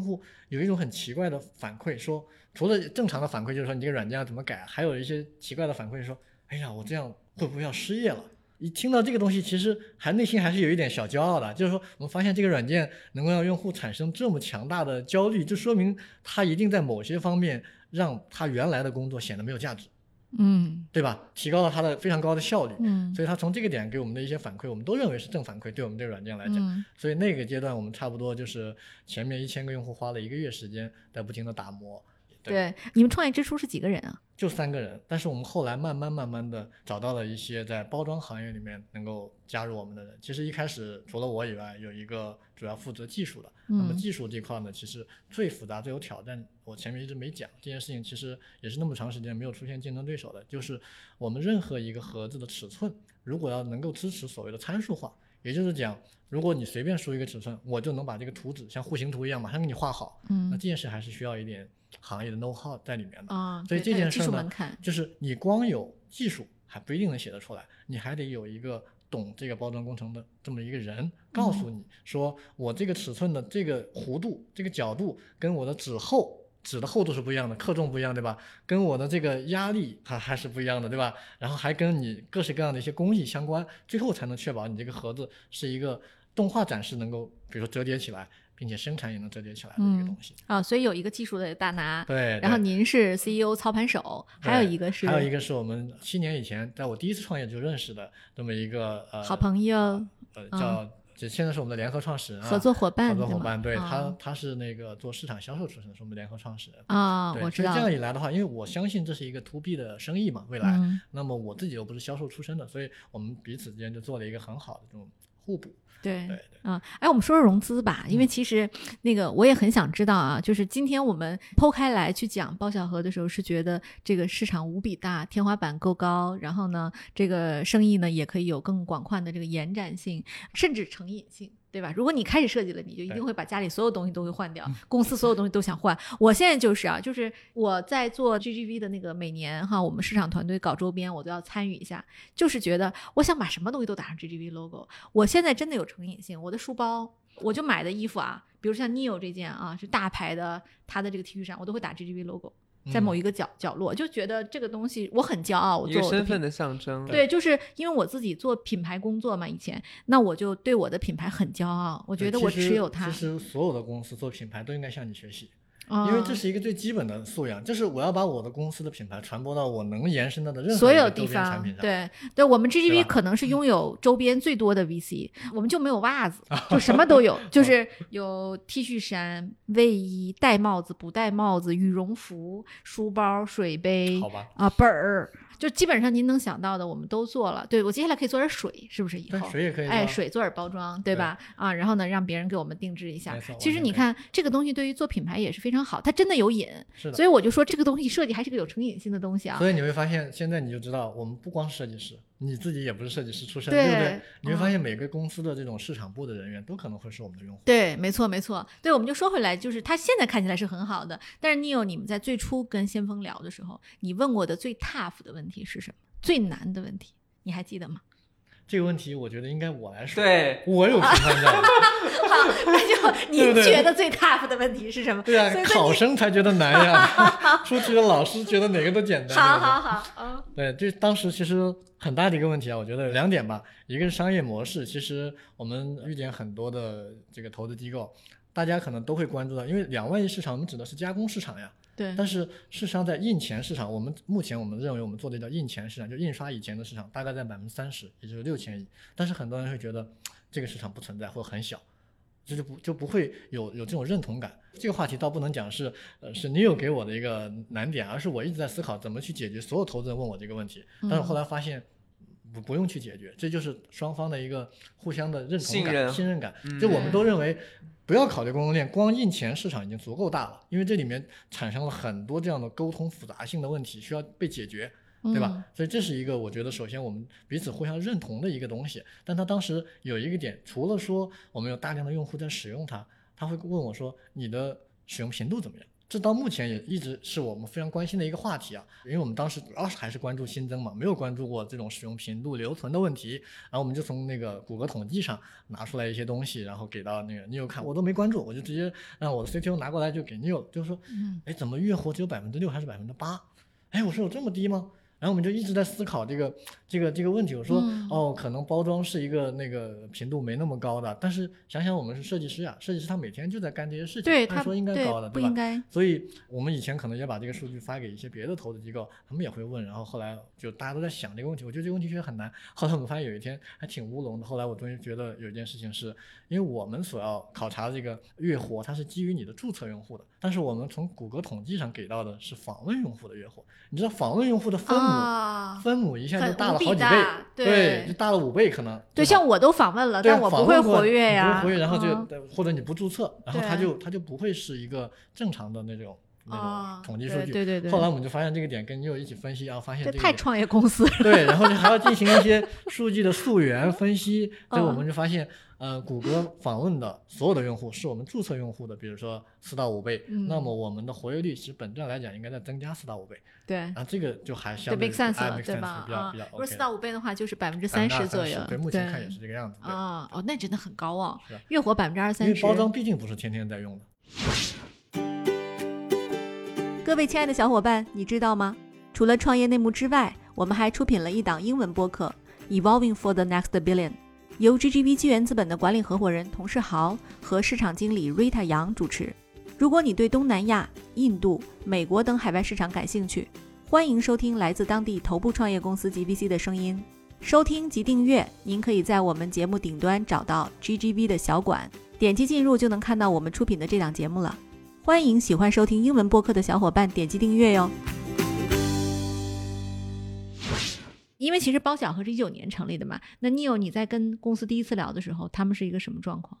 户有一种很奇怪的反馈，说除了正常的反馈，就是说你这个软件要怎么改，还有一些奇怪的反馈说，哎呀，我这样会不会要失业了？一听到这个东西，其实还内心还是有一点小骄傲的，就是说我们发现这个软件能够让用户产生这么强大的焦虑，就说明它一定在某些方面让他原来的工作显得没有价值，嗯对吧？提高了它的非常高的效率。嗯所以它从这个点给我们的一些反馈，我们都认为是正反馈，对我们这个软件来讲。嗯所以那个阶段，我们差不多就是前面一千个用户花了一个月时间在不停的打磨。对，你们创业之初是几个人啊？就三个人，但是我们后来慢慢慢慢的找到了一些在包装行业里面能够加入我们的人。其实一开始除了我以外，有一个主要负责技术的。那么嗯技术这块呢，其实最复杂、最有挑战，我前面一直没讲。这件事情其实也是那么长时间没有出现竞争对手的，就是我们任何一个盒子的尺寸，如果要能够支持所谓的参数化，也就是讲，如果你随便输一个尺寸，我就能把这个图纸像户型图一样马上给你画好，那嗯这件事还是需要一点行业的 know how 在里面的。啊，所以这件事呢就是你光有技术还不一定能写得出来，你还得有一个懂这个包装工程的这么一个人，告诉你说我这个尺寸的这个弧度、这个角度跟我的纸厚。纸的厚度是不一样的，克重不一样，对吧？跟我的这个压力还还是不一样的，对吧？然后还跟你各式各样的一些工艺相关，最后才能确保你这个盒子是一个动画展示能够，比如说折叠起来，并且生产也能折叠起来的一个嗯东西。啊，所以有一个技术的大拿，对，然后您是 CEO 操盘手，还有一个是还有一个是我们七年以前在我第一次创业就认识的这么一个呃好朋友、呃叫，就现在是我们的联合创始人啊，合作伙伴，合作伙伴，对啊他他是那个做市场销售出身的，是我们联合创始人。啊，我知道这，样一来的话，因为我相信这是一个 to B 的生意嘛，未来，嗯那么我自己又不是销售出身的，所以我们彼此之间就做了一个很好的这种互补。对啊，哎，我们说说融资吧，因为嗯其实那个我也很想知道啊，就是今天我们剖开来去讲包小盒的时候，是觉得这个市场无比大，天花板够高，然后呢，这个生意呢也可以有更广泛的这个延展性，甚至成瘾性。对吧？如果你开始设计了，你就一定会把家里所有东西都会换掉，公司所有东西都想换。我现在就是啊，就是我在做 GGV 的那个每年哈，我们市场团队搞周边，我都要参与一下，就是觉得我想把什么东西都打上 GGV logo。我现在真的有成瘾性，我的书包，我就买的衣服啊，比如像 Neo 这件啊，是大牌的，它的这个 T 恤衫，我都会打 GGV logo，在某一一个角角落，就觉得这个东西我很骄傲，我做身份的象征。对，就是因为我自己做品牌工作嘛，以前，那我就对我的品牌很骄傲，我觉得我持有它其，实所有的公司做品牌都应该向你学习。因因为这是一个最基本的素养，就是我要把我的公司的品牌传播到我能延伸到的任何所有地方。对对，我们 GGV 可能是拥有周边最多的 VC，我们就没有袜子，就什么都有，就是有 T 恤衫、卫衣、戴帽子、不戴帽子、羽绒服、书包、水杯好吧，啊本儿，就基本上您能想到的我们都做了。对我接下来可以做点水，是不是以对后？水也可以。哎，水做点包装，对吧？啊，然后呢，让别人给我们定制一下。其实你看这个东西对于做品牌也是非常好，它真的有瘾。是的所。以我就说这个东西设计还是个有成瘾性的东西啊。所以你会发现，现在你就知道，我们不光是设计师，你自己也不是设计师出身，对不对？你会发嗯现每个公司的这种市场部的人员都可能会是我们的用户。对，没错，没错。对，我们就说回来，就是它现在看起来是很好的，但是 Neo，你们在最初跟先锋聊的时候，你问过的最 tough 的问题是什么？最难的问题，你还记得吗？这个问题，我觉得应该我来说。，对，我有评判价值。好，那就对您觉得最 tough 的问题是什么？对啊，考生才觉得难呀，出题的老师觉得哪个都简单。好好好，嗯对，这当时其实很大的一个问题啊，我觉得两点吧，一个是商业模式，其实我们遇见很多的这个投资机构，大家可能都会关注到，因为两万亿市场我们指的是加工市场呀，对，但是事实上在印钱市场，我们目前我们认为我们做的叫印钱市场，就印刷以前的市场，大概在百分之三十，也就是六千亿，但是很多人会觉得这个市场不存在或很小。这就不就不会有有这种认同感。这个话题倒不能讲是呃是你有给我的一个难点，而是我一直在思考怎么去解决所有投资人问我这个问题。但是后来发现不不用去解决，这就是双方的一个互相的认同感、信任信任感。嗯就我们都认为，不要考虑供应链，光印钱市场已经足够大了，因为这里面产生了很多这样的沟通复杂性的问题需要被解决。对吧？嗯所以这是一个我觉得首先我们彼此互相认同的一个东西。但他当时有一个点，除了说我们有大量的用户在使用它，他会问我说你的使用频度怎么样？这到目前也一直是我们非常关心的一个话题啊，因为我们当时主要是还是关注新增嘛，没有关注过这种使用频度、留存的问题。然后我们就从那个谷歌统计上拿出来一些东西，然后给到那个 Neil 看，我都没关注，我就直接让我的 CTO 拿过来就给 Neil，就是说，嗯哎，怎么月活只有百分之六还是百分之八？哎，我说有这么低吗？然后我们就一直在思考这个这个这个问题。我说，嗯哦，可能包装是一个那个频度没那么高的，但是想想我们是设计师啊，设计师他每天就在干这些事情，对他按说应该高的，对吧不应？该，所以我们以前可能也把这个数据发给一些别的投资机构，他们也会问，然后后来就大家都在想这个问题，我觉得这个问题确实很难。后来我们发现有一天还挺乌龙的，后来我终于觉得有一件事情是，因为我们所要考察的这个月活，它是基于你的注册用户的，但是我们从谷歌统计上给到的是访问用户的月活。你知道访问用户的分母，啊分母一下就大了好几倍大，对就大了五倍可能。对，像我都访问了，但我不会活跃呀，你不会活跃，然后就、嗯或者你不注册，然后它就它就不会是一个正常的那种那啊种统计数据。对对对对，后来我们就发现这个点，跟你有一起分析，然后发现这太创业公司了，对，然后就还要 进行一些数据的溯源分析，所以我嗯们就发现，呃，谷歌访问的所有的用户是我们注册用户的，比如说四到五倍，嗯那么我们的活跃率其实本质上来讲应该在增加四到五倍，对啊这个就还对相对，make sense 对吧？比较比较啊如果四到五倍的话，就是百分之三十左右，对，目前看也是这个样子。啊，哦，那真的很高哦月活百分之二因三十。为包装毕竟不是天天在用的。各位亲爱的小伙伴，你知道吗？除了创业内幕之外，我们还出品了一档英文播客《Evolving for the Next Billion》，由 GGV 纪元资本的管理合伙人童世豪和市场经理 Rita 杨主持。如果你对东南亚、印度、美国等海外市场感兴趣，欢迎收听来自当地头部创业公司 GVC 的声音。收听及订阅，您可以在我们节目顶端找到 GGV 的小馆，点击进入就能看到我们出品的这档节目了。欢迎喜欢收听英文播客的小伙伴点击订阅哟。因为其实包小盒是一九年成立的嘛，那 Neil 你在跟公司第一次聊的时候，他们是一个什么状况？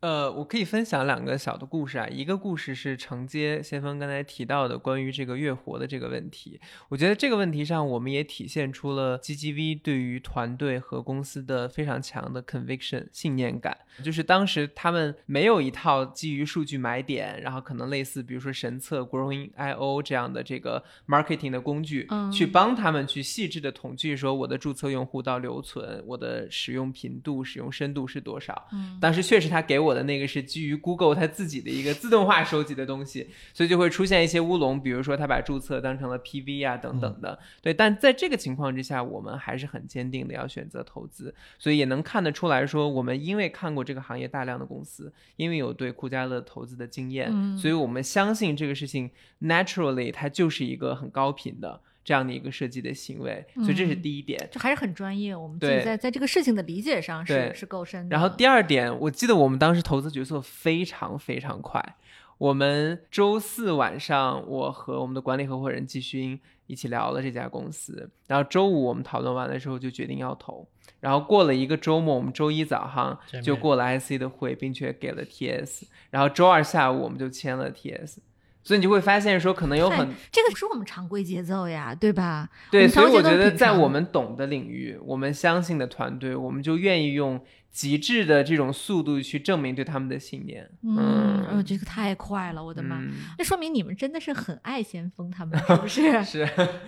呃，我可以分享两个小的故事啊。一个故事是承接先锋刚才提到的关于这个月活的这个问题。我觉得这个问题上，我们也体现出了 GGV 对于团队和公司的非常强的 conviction 信念感。就是当时他们没有一套基于数据买点，然后可能类似比如说神策、Growing IO 这样的这个 marketing 的工具，嗯去帮他们去细致的统计说我的注册用户到留存，我的使用频度、使用深度是多少。嗯当时确实他给我的那个是基于 Google 它自己的一个自动化收集的东西，所以就会出现一些乌龙，比如说他把注册当成了 PV 啊等等的。对，但在这个情况之下，我们还是很坚定的要选择投资，所以也能看得出来说，我们因为看过这个行业大量的公司，因为有对酷家乐投资的经验，嗯所以我们相信这个事情 naturally 它就是一个很高频的。这样的一个设计的行为，所以这是嗯第一点。这还是很专业，我们自己在在这个事情的理解上是是够深的。然后第二点，我记得我们当时投资决策非常非常快。我们周四晚上，我和我们的管理合伙人季勋一起聊了这家公司，然后周五我们讨论完了之后就决定要投，然后过了一个周末，我们周一早上就过了 IC 的会，并且给了 TS，然后周二下午我们就签了 TS，所以你就会发现说可能有很这个不是我们常规节奏呀，对吧？对，所以我觉得在我们懂的领域，我们相信的团队，我们就愿意用极致的这种速度去证明对他们的信念。嗯，呃，这个太快了，我的妈！嗯那说明你们真的是很爱先锋他们，是不是？是，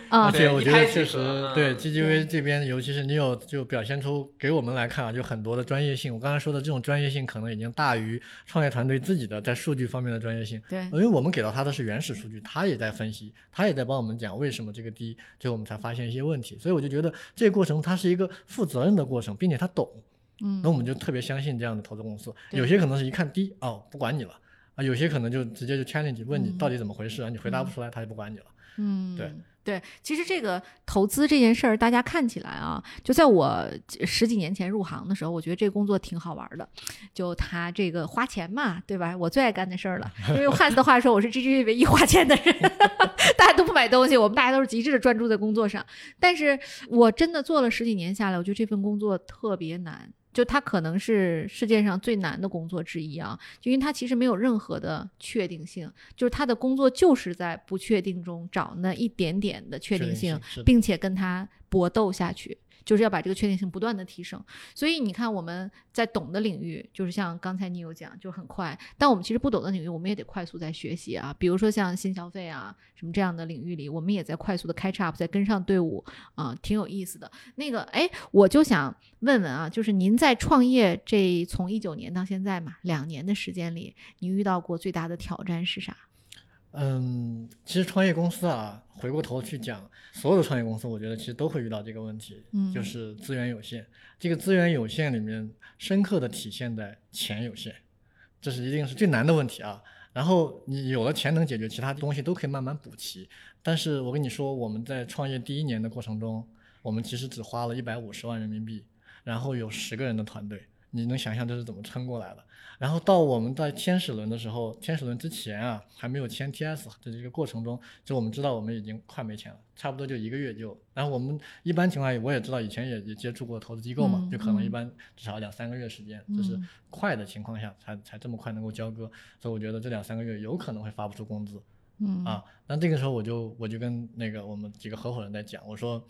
啊而，且我觉得确实对 GGV 这边，尤其是你有就表现出给我们来看啊，就很多的专业性。我刚才说的这种专业性，可能已经大于创业团队自己的在数据方面的专业性。对，因为我们给到他的是原始数据，他也在分析，他也在帮我们讲为什么这个低，最后我们才发现一些问题。所以我就觉得这个过程它是一个负责任的过程，并且他懂。嗯那我们就特别相信这样的投资公司。有些可能是一看低哦，不管你了啊；有些可能就直接就 challenge 问你嗯到底怎么回事啊，你回答不出来，他就不管你了。嗯，对对，其实这个投资这件事儿，大家看起来啊，就在我十几年前入行的时候，我觉得这个工作挺好玩的。就他这个花钱嘛，对吧？我最爱干的事儿了。因为用汉斯的话说，我是 GGV 唯一花钱的人。大家都不买东西，我们大家都是极致的专注在工作上。但是我真的做了十几年下来，我觉得这份工作特别难。就它可能是世界上最难的工作之一啊，就因为它其实没有任何的确定性，就是他的工作就是在不确定中找那一点点的确定性，并且跟他搏斗下去。就是要把这个确定性不断的提升，所以你看我们在懂的领域，就是像刚才你有讲，就很快；但我们其实不懂的领域，我们也得快速在学习啊。比如说像新消费啊什么这样的领域里，我们也在快速的开 up，在跟上队伍啊，挺有意思的。那个，哎，我就想问问啊，就是您在创业这从一九年到现在嘛，两年的时间里，你遇到过最大的挑战是啥？嗯，其实创业公司啊，回过头去讲，所有的创业公司，我觉得其实都会遇到这个问题，嗯，就是资源有限。这个资源有限里面，深刻的体现在钱有限，这是一定是最难的问题啊。然后你有了钱能解决，其他东西都可以慢慢补齐。但是我跟你说，我们在创业第一年的过程中，我们其实只花了一百五十万人民币，然后有十个人的团队。你能想象这是怎么撑过来的？然后到我们在天使轮的时候，天使轮之前啊，还没有签 TS 的这个过程中，就我们知道我们已经快没钱了，差不多就一个月就。然后我们一般情况下，我也知道以前也也接触过投资机构嘛，就可能一般至少两三个月时间，就是快的情况下才才这么快能够交割。所以我觉得这两三个月有可能会发不出工资。嗯啊，那这个时候我就我就跟那个我们几个合伙人在讲，我说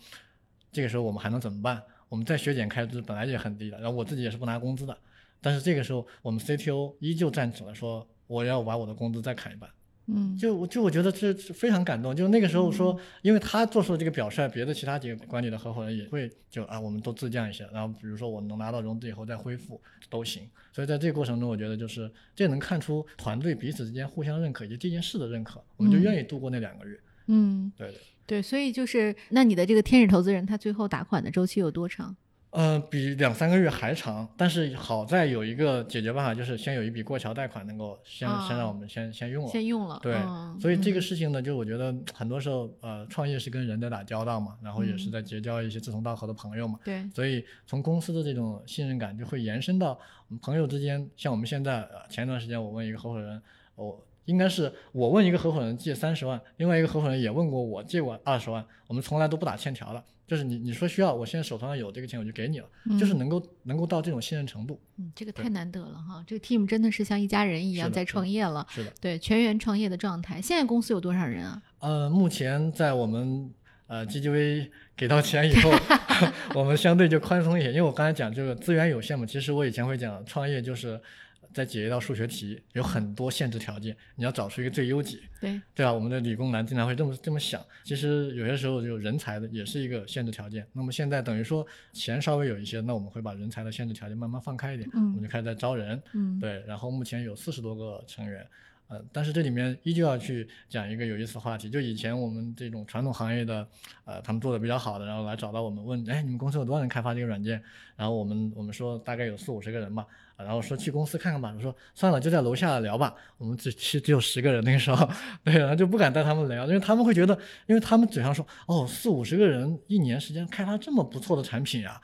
这个时候我们还能怎么办？我们在削减开支本来也很低的，然后我自己也是不拿工资的，但是这个时候我们 CTO 依旧站起来说我要把我的工资再砍一半，嗯，就我就我觉得这非常感动，就那个时候说，因为他做出了这个表率，别的其他几个管理的合伙人也会就啊，我们都自降一些，然后比如说我能拿到融资以后再恢复都行，所以在这个过程中，我觉得就是这能看出团队彼此之间互相认可以及这件事的认可，我们就愿意度过那两个月，嗯，对对。对，所以就是那你的这个天使投资人，他最后打款的周期有多长？呃，比两三个月还长，但是好在有一个解决办法，就是先有一笔过桥贷款能够先先让我们先先用了，先用了。对，所以这个事情呢，就我觉得很多时候，呃，创业是跟人在打交道嘛，然后也是在结交一些志同道合的朋友嘛。对，所以从公司的这种信任感就会延伸到我们朋友之间，像我们现在，前一段时间我问一个合伙人，我。应该是我问一个合伙人借三十万，另外一个合伙人也问过我借过二十万，我们从来都不打欠条的，就是你你说需要，我现在手头上有这个钱，我就给你了，就是能够能够到这种信任程度。嗯，这个太难得了哈，这个 team 真的是像一家人一样在创业了。是的，对，全员创业的状态。现在公司有多少人啊？呃，目前在我们呃 GGV 给到钱以后，我们相对就宽松一些，因为我刚才讲这个资源有限嘛，其实我以前会讲创业就是。再解一道数学题，有很多限制条件，你要找出一个最优解。对对啊，我们的理工男经常会这么这么想。其实有些时候就人才的也是一个限制条件。那么现在等于说钱稍微有一些，那我们会把人才的限制条件慢慢放开一点，嗯，我们就开始在招人。嗯，对，然后目前有四十多个成员。呃，但是这里面依旧要去讲一个有意思的话题，就以前我们这种传统行业的，呃，他们做的比较好的，然后来找到我们问，哎，你们公司有多少人开发这个软件？然后我们我们说大概有四五十个人吧，然后说去公司看看吧。我说算了，就在楼下聊吧。我们只其实只有十个人那个时候，对，然后就不敢带他们聊，因为他们会觉得，因为他们嘴上说，哦，四五十个人一年时间开发这么不错的产品啊，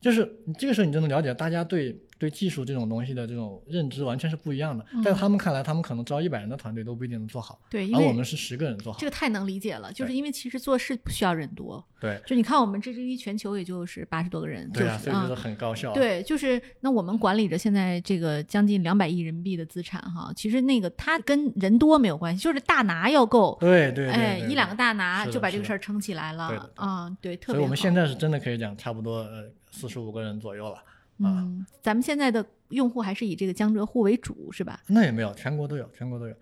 就是你这个时候你就能了解大家对。对技术这种东西的这种认知完全是不一样的，在他们看来，他们可能招一百人的团队都不一定能做好，对，而我们是十个人做好。这个太能理解了，就是因为其实做事不需要人多，对，就你看我们 GGV 全球也就是八十多个人，对啊，所以就是很高效。对，就是那我们管理着现在这个将近两百亿人民币的资产哈，其实那个它跟人多没有关系，就是大拿要够，对对，哎，一两个大拿就把这个事儿撑起来了，啊，对，特别。所以我们现在是真的可以讲，差不多呃四十五个人左右了。嗯，咱们现在的用户还是以这个江浙沪为主，是吧？那也没有，全国都有，全国都有。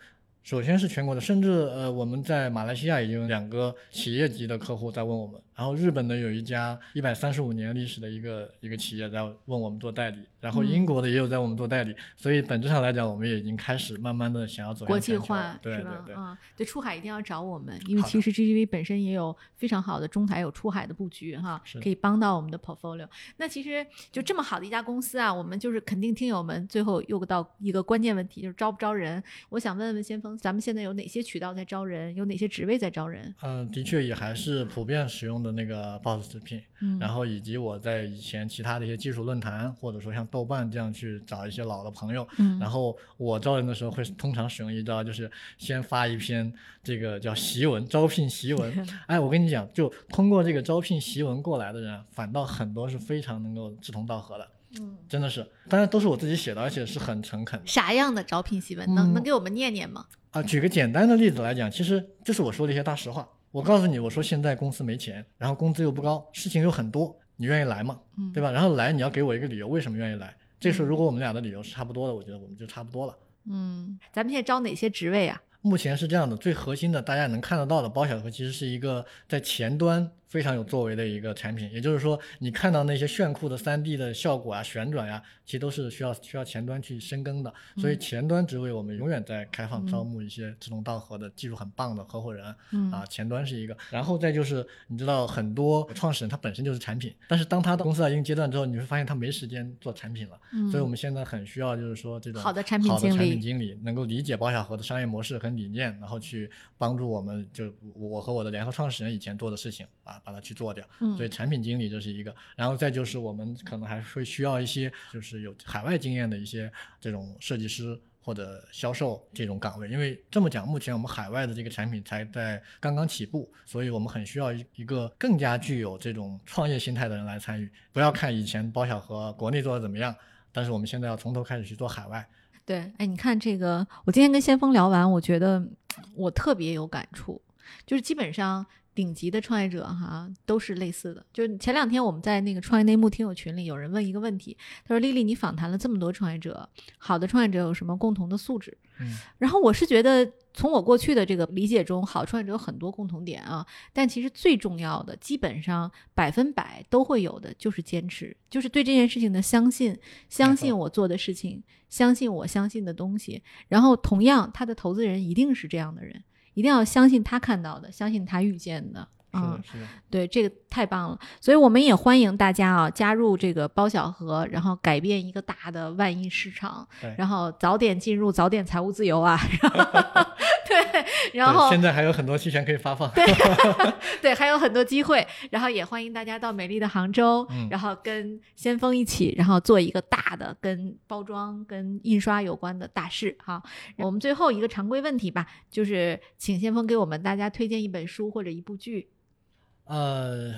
首先是全国的，甚至呃，我们在马来西亚已经有两个企业级的客户在问我们，然后日本的有一家一百三十五年历史的一个一个企业在问我们做代理，然后英国的也有在我们做代理，所以本质上来讲，我们也已经开始慢慢的想要走国际化，对对对，啊，对出海一定要找我们，因为其实 GGV 本身也有非常好的中台有出海的布局哈，可以帮到我们的 portfolio。那其实就这么好的一家公司啊，我们就是肯定听友们最后又到一个关键问题，就是招不招人？我想问问先锋。咱们现在有哪些渠道在招人？有哪些职位在招人？嗯，的确也还是普遍使用的那个 Boss 直聘，嗯然后以及我在以前其他的一些技术论坛，或者说像豆瓣这样去找一些老的朋友，嗯然后我招人的时候会通常使用一招，就是先发一篇这个叫檄文，招聘檄文。哎，我跟你讲，就通过这个招聘檄文过来的人啊，反倒很多是非常能够志同道合的，嗯，真的是，当然都是我自己写的，而且是很诚恳的。啥样的招聘檄文？能嗯能给我们念念吗？啊，举个简单的例子来讲，其实就是我说的一些大实话。我告诉你，我说现在公司没钱，然后工资又不高，事情又很多，你愿意来吗？嗯对吧？然后来，你要给我一个理由，为什么愿意来？这时候如果我们俩的理由是差不多的，我觉得我们就差不多了。嗯，咱们现在招哪些职位啊？目前是这样的，最核心的大家能看得到的包小哥，其实是一个在前端非常有作为的一个产品。也就是说，你看到那些炫酷的 3D 的效果啊、旋转呀、其实都是需要需要前端去深耕的。所以前端职位我们永远在开放招募一些志同道合的、技术很棒的合伙人。嗯啊，前端是一个，然后再就是你知道很多创始人他本身就是产品，但是当他到公司到一定阶段之后，你会发现他没时间做产品了。嗯所以我们现在很需要就是说这种好的产品好的产经理品经理能够理解包小盒的商业模式和理念，然后去帮助我们，就我和我的联合创始人以前做的事情啊，把它去做掉。嗯所以产品经理这是一个，然后再就是我们可能还会需要一些就是有海外经验的一些这种设计师。或者销售这种岗位，因为这么讲，目前我们海外的这个产品才在刚刚起步，所以我们很需要一一个更加具有这种创业心态的人来参与。不要看以前包小盒国内做的怎么样，但是我们现在要从头开始去做海外。对，哎，你看这个，我今天跟先锋聊完，我觉得我特别有感触，就是基本上顶级的创业者哈都是类似的。就是前两天我们在那个创业内幕听友群里，有人问一个问题，他说：“丽丽，你访谈了这么多创业者，好的创业者有什么共同的素质？”嗯，然后我是觉得，从我过去的这个理解中，好创业者有很多共同点啊，但其实最重要的，基本上百分百都会有的，就是坚持，就是对这件事情的相信，相信我做的事情，相信我相信的东西。然后，同样，他的投资人一定是这样的人，一定要相信他看到的，相信他遇见的。嗯、是的，对，这个太棒了，所以我们也欢迎大家啊加入这个包小盒，然后改变一个大的万亿市场，然后早点进入，早点财务自由啊！对，然后现在还有很多期权可以发放。对，还有很多机会，然后也欢迎大家到美丽的杭州，嗯然后跟先锋一起，然后做一个大的跟包装、跟印刷有关的大事哈。我们最后一个常规问题吧，就是请先锋给我们大家推荐一本书或者一部剧。呃，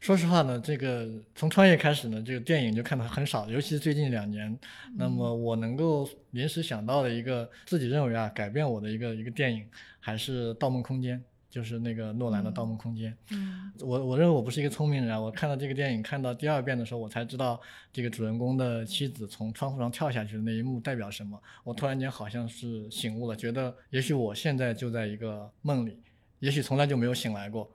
说实话呢，这个从创业开始呢，这个电影就看的很少，尤其是最近两年。那么我能够临时想到的一个自己认为啊改变我的一个一个电影，还是《盗梦空间》，就是那个诺兰的《盗梦空间》。嗯我我认为我不是一个聪明人啊，我看到这个电影看到第二遍的时候，我才知道这个主人公的妻子从窗户上跳下去的那一幕代表什么。我突然间好像是醒悟了，觉得也许我现在就在一个梦里，也许从来就没有醒来过。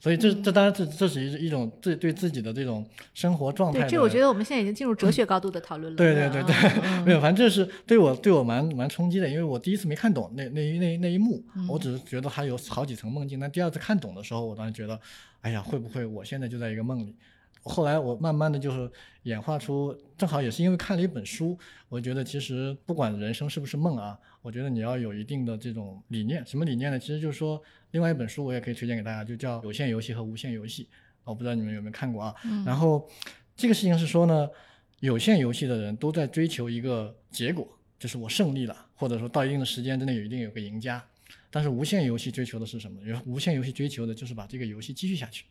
所以这这当然这这是一一种自对自己的这种生活状态对，这我觉得我们现在已经进入哲学高度的讨论了。对对对对嗯 没有，反正这是对我对我蛮蛮冲击的，因为我第一次没看懂那那一那一那一幕，嗯我只是觉得它有好几层梦境。但第二次看懂的时候，我当时觉得，哎呀，会不会我现在就在一个梦里？后来我慢慢的就是演化出，正好也是因为看了一本书，我觉得其实不管人生是不是梦啊，我觉得你要有一定的这种理念。什么理念呢？其实就是说，另外一本书我也可以推荐给大家，就叫《有限游戏和无限游戏》。我不知道你们有没有看过啊？嗯然后这个事情是说呢，有限游戏的人都在追求一个结果，就是我胜利了，或者说到一定的时间之内有一定有个赢家。但是无限游戏追求的是什么？无限游戏追求的就是把这个游戏继续下去，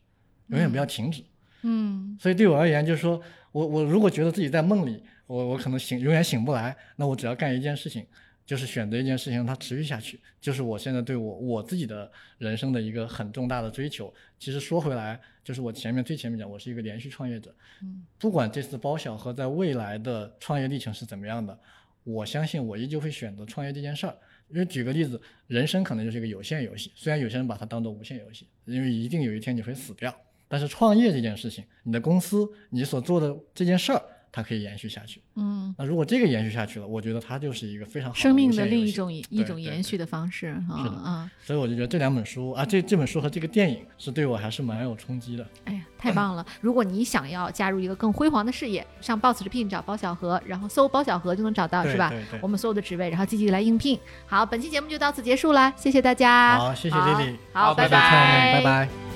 永远不要停止。嗯所以对我而言，就是说我我如果觉得自己在梦里，我我可能醒永远醒不来，那我只要干一件事情，就是选择一件事情它持续下去，就是我现在对我我自己的人生的一个很重大的追求。其实说回来，就是我前面最前面讲，我是一个连续创业者，嗯，不管这次包小和在未来的创业历程是怎么样的，我相信我依旧会选择创业这件事儿。因为举个例子，人生可能就是一个有限游戏，虽然有些人把它当做无限游戏，因为一定有一天你会死掉。但是创业这件事情，你的公司你所做的这件事儿，它可以延续下去。嗯，那如果这个延续下去了，我觉得它就是一个非常好生命的另一种一种延续的方式啊是的啊！所以我就觉得这两本书啊，这这本书和这个电影是对我还是蛮有冲击的。哎呀，太棒了！如果你想要加入一个更辉煌的事业，上 Boss 直聘找包小何，然后搜包小何就能找到，是吧对对？我们所有的职位，然后积极地来应聘。好，本期节目就到此结束了，谢谢大家。好，谢谢好丽丽，好，拜拜拜拜。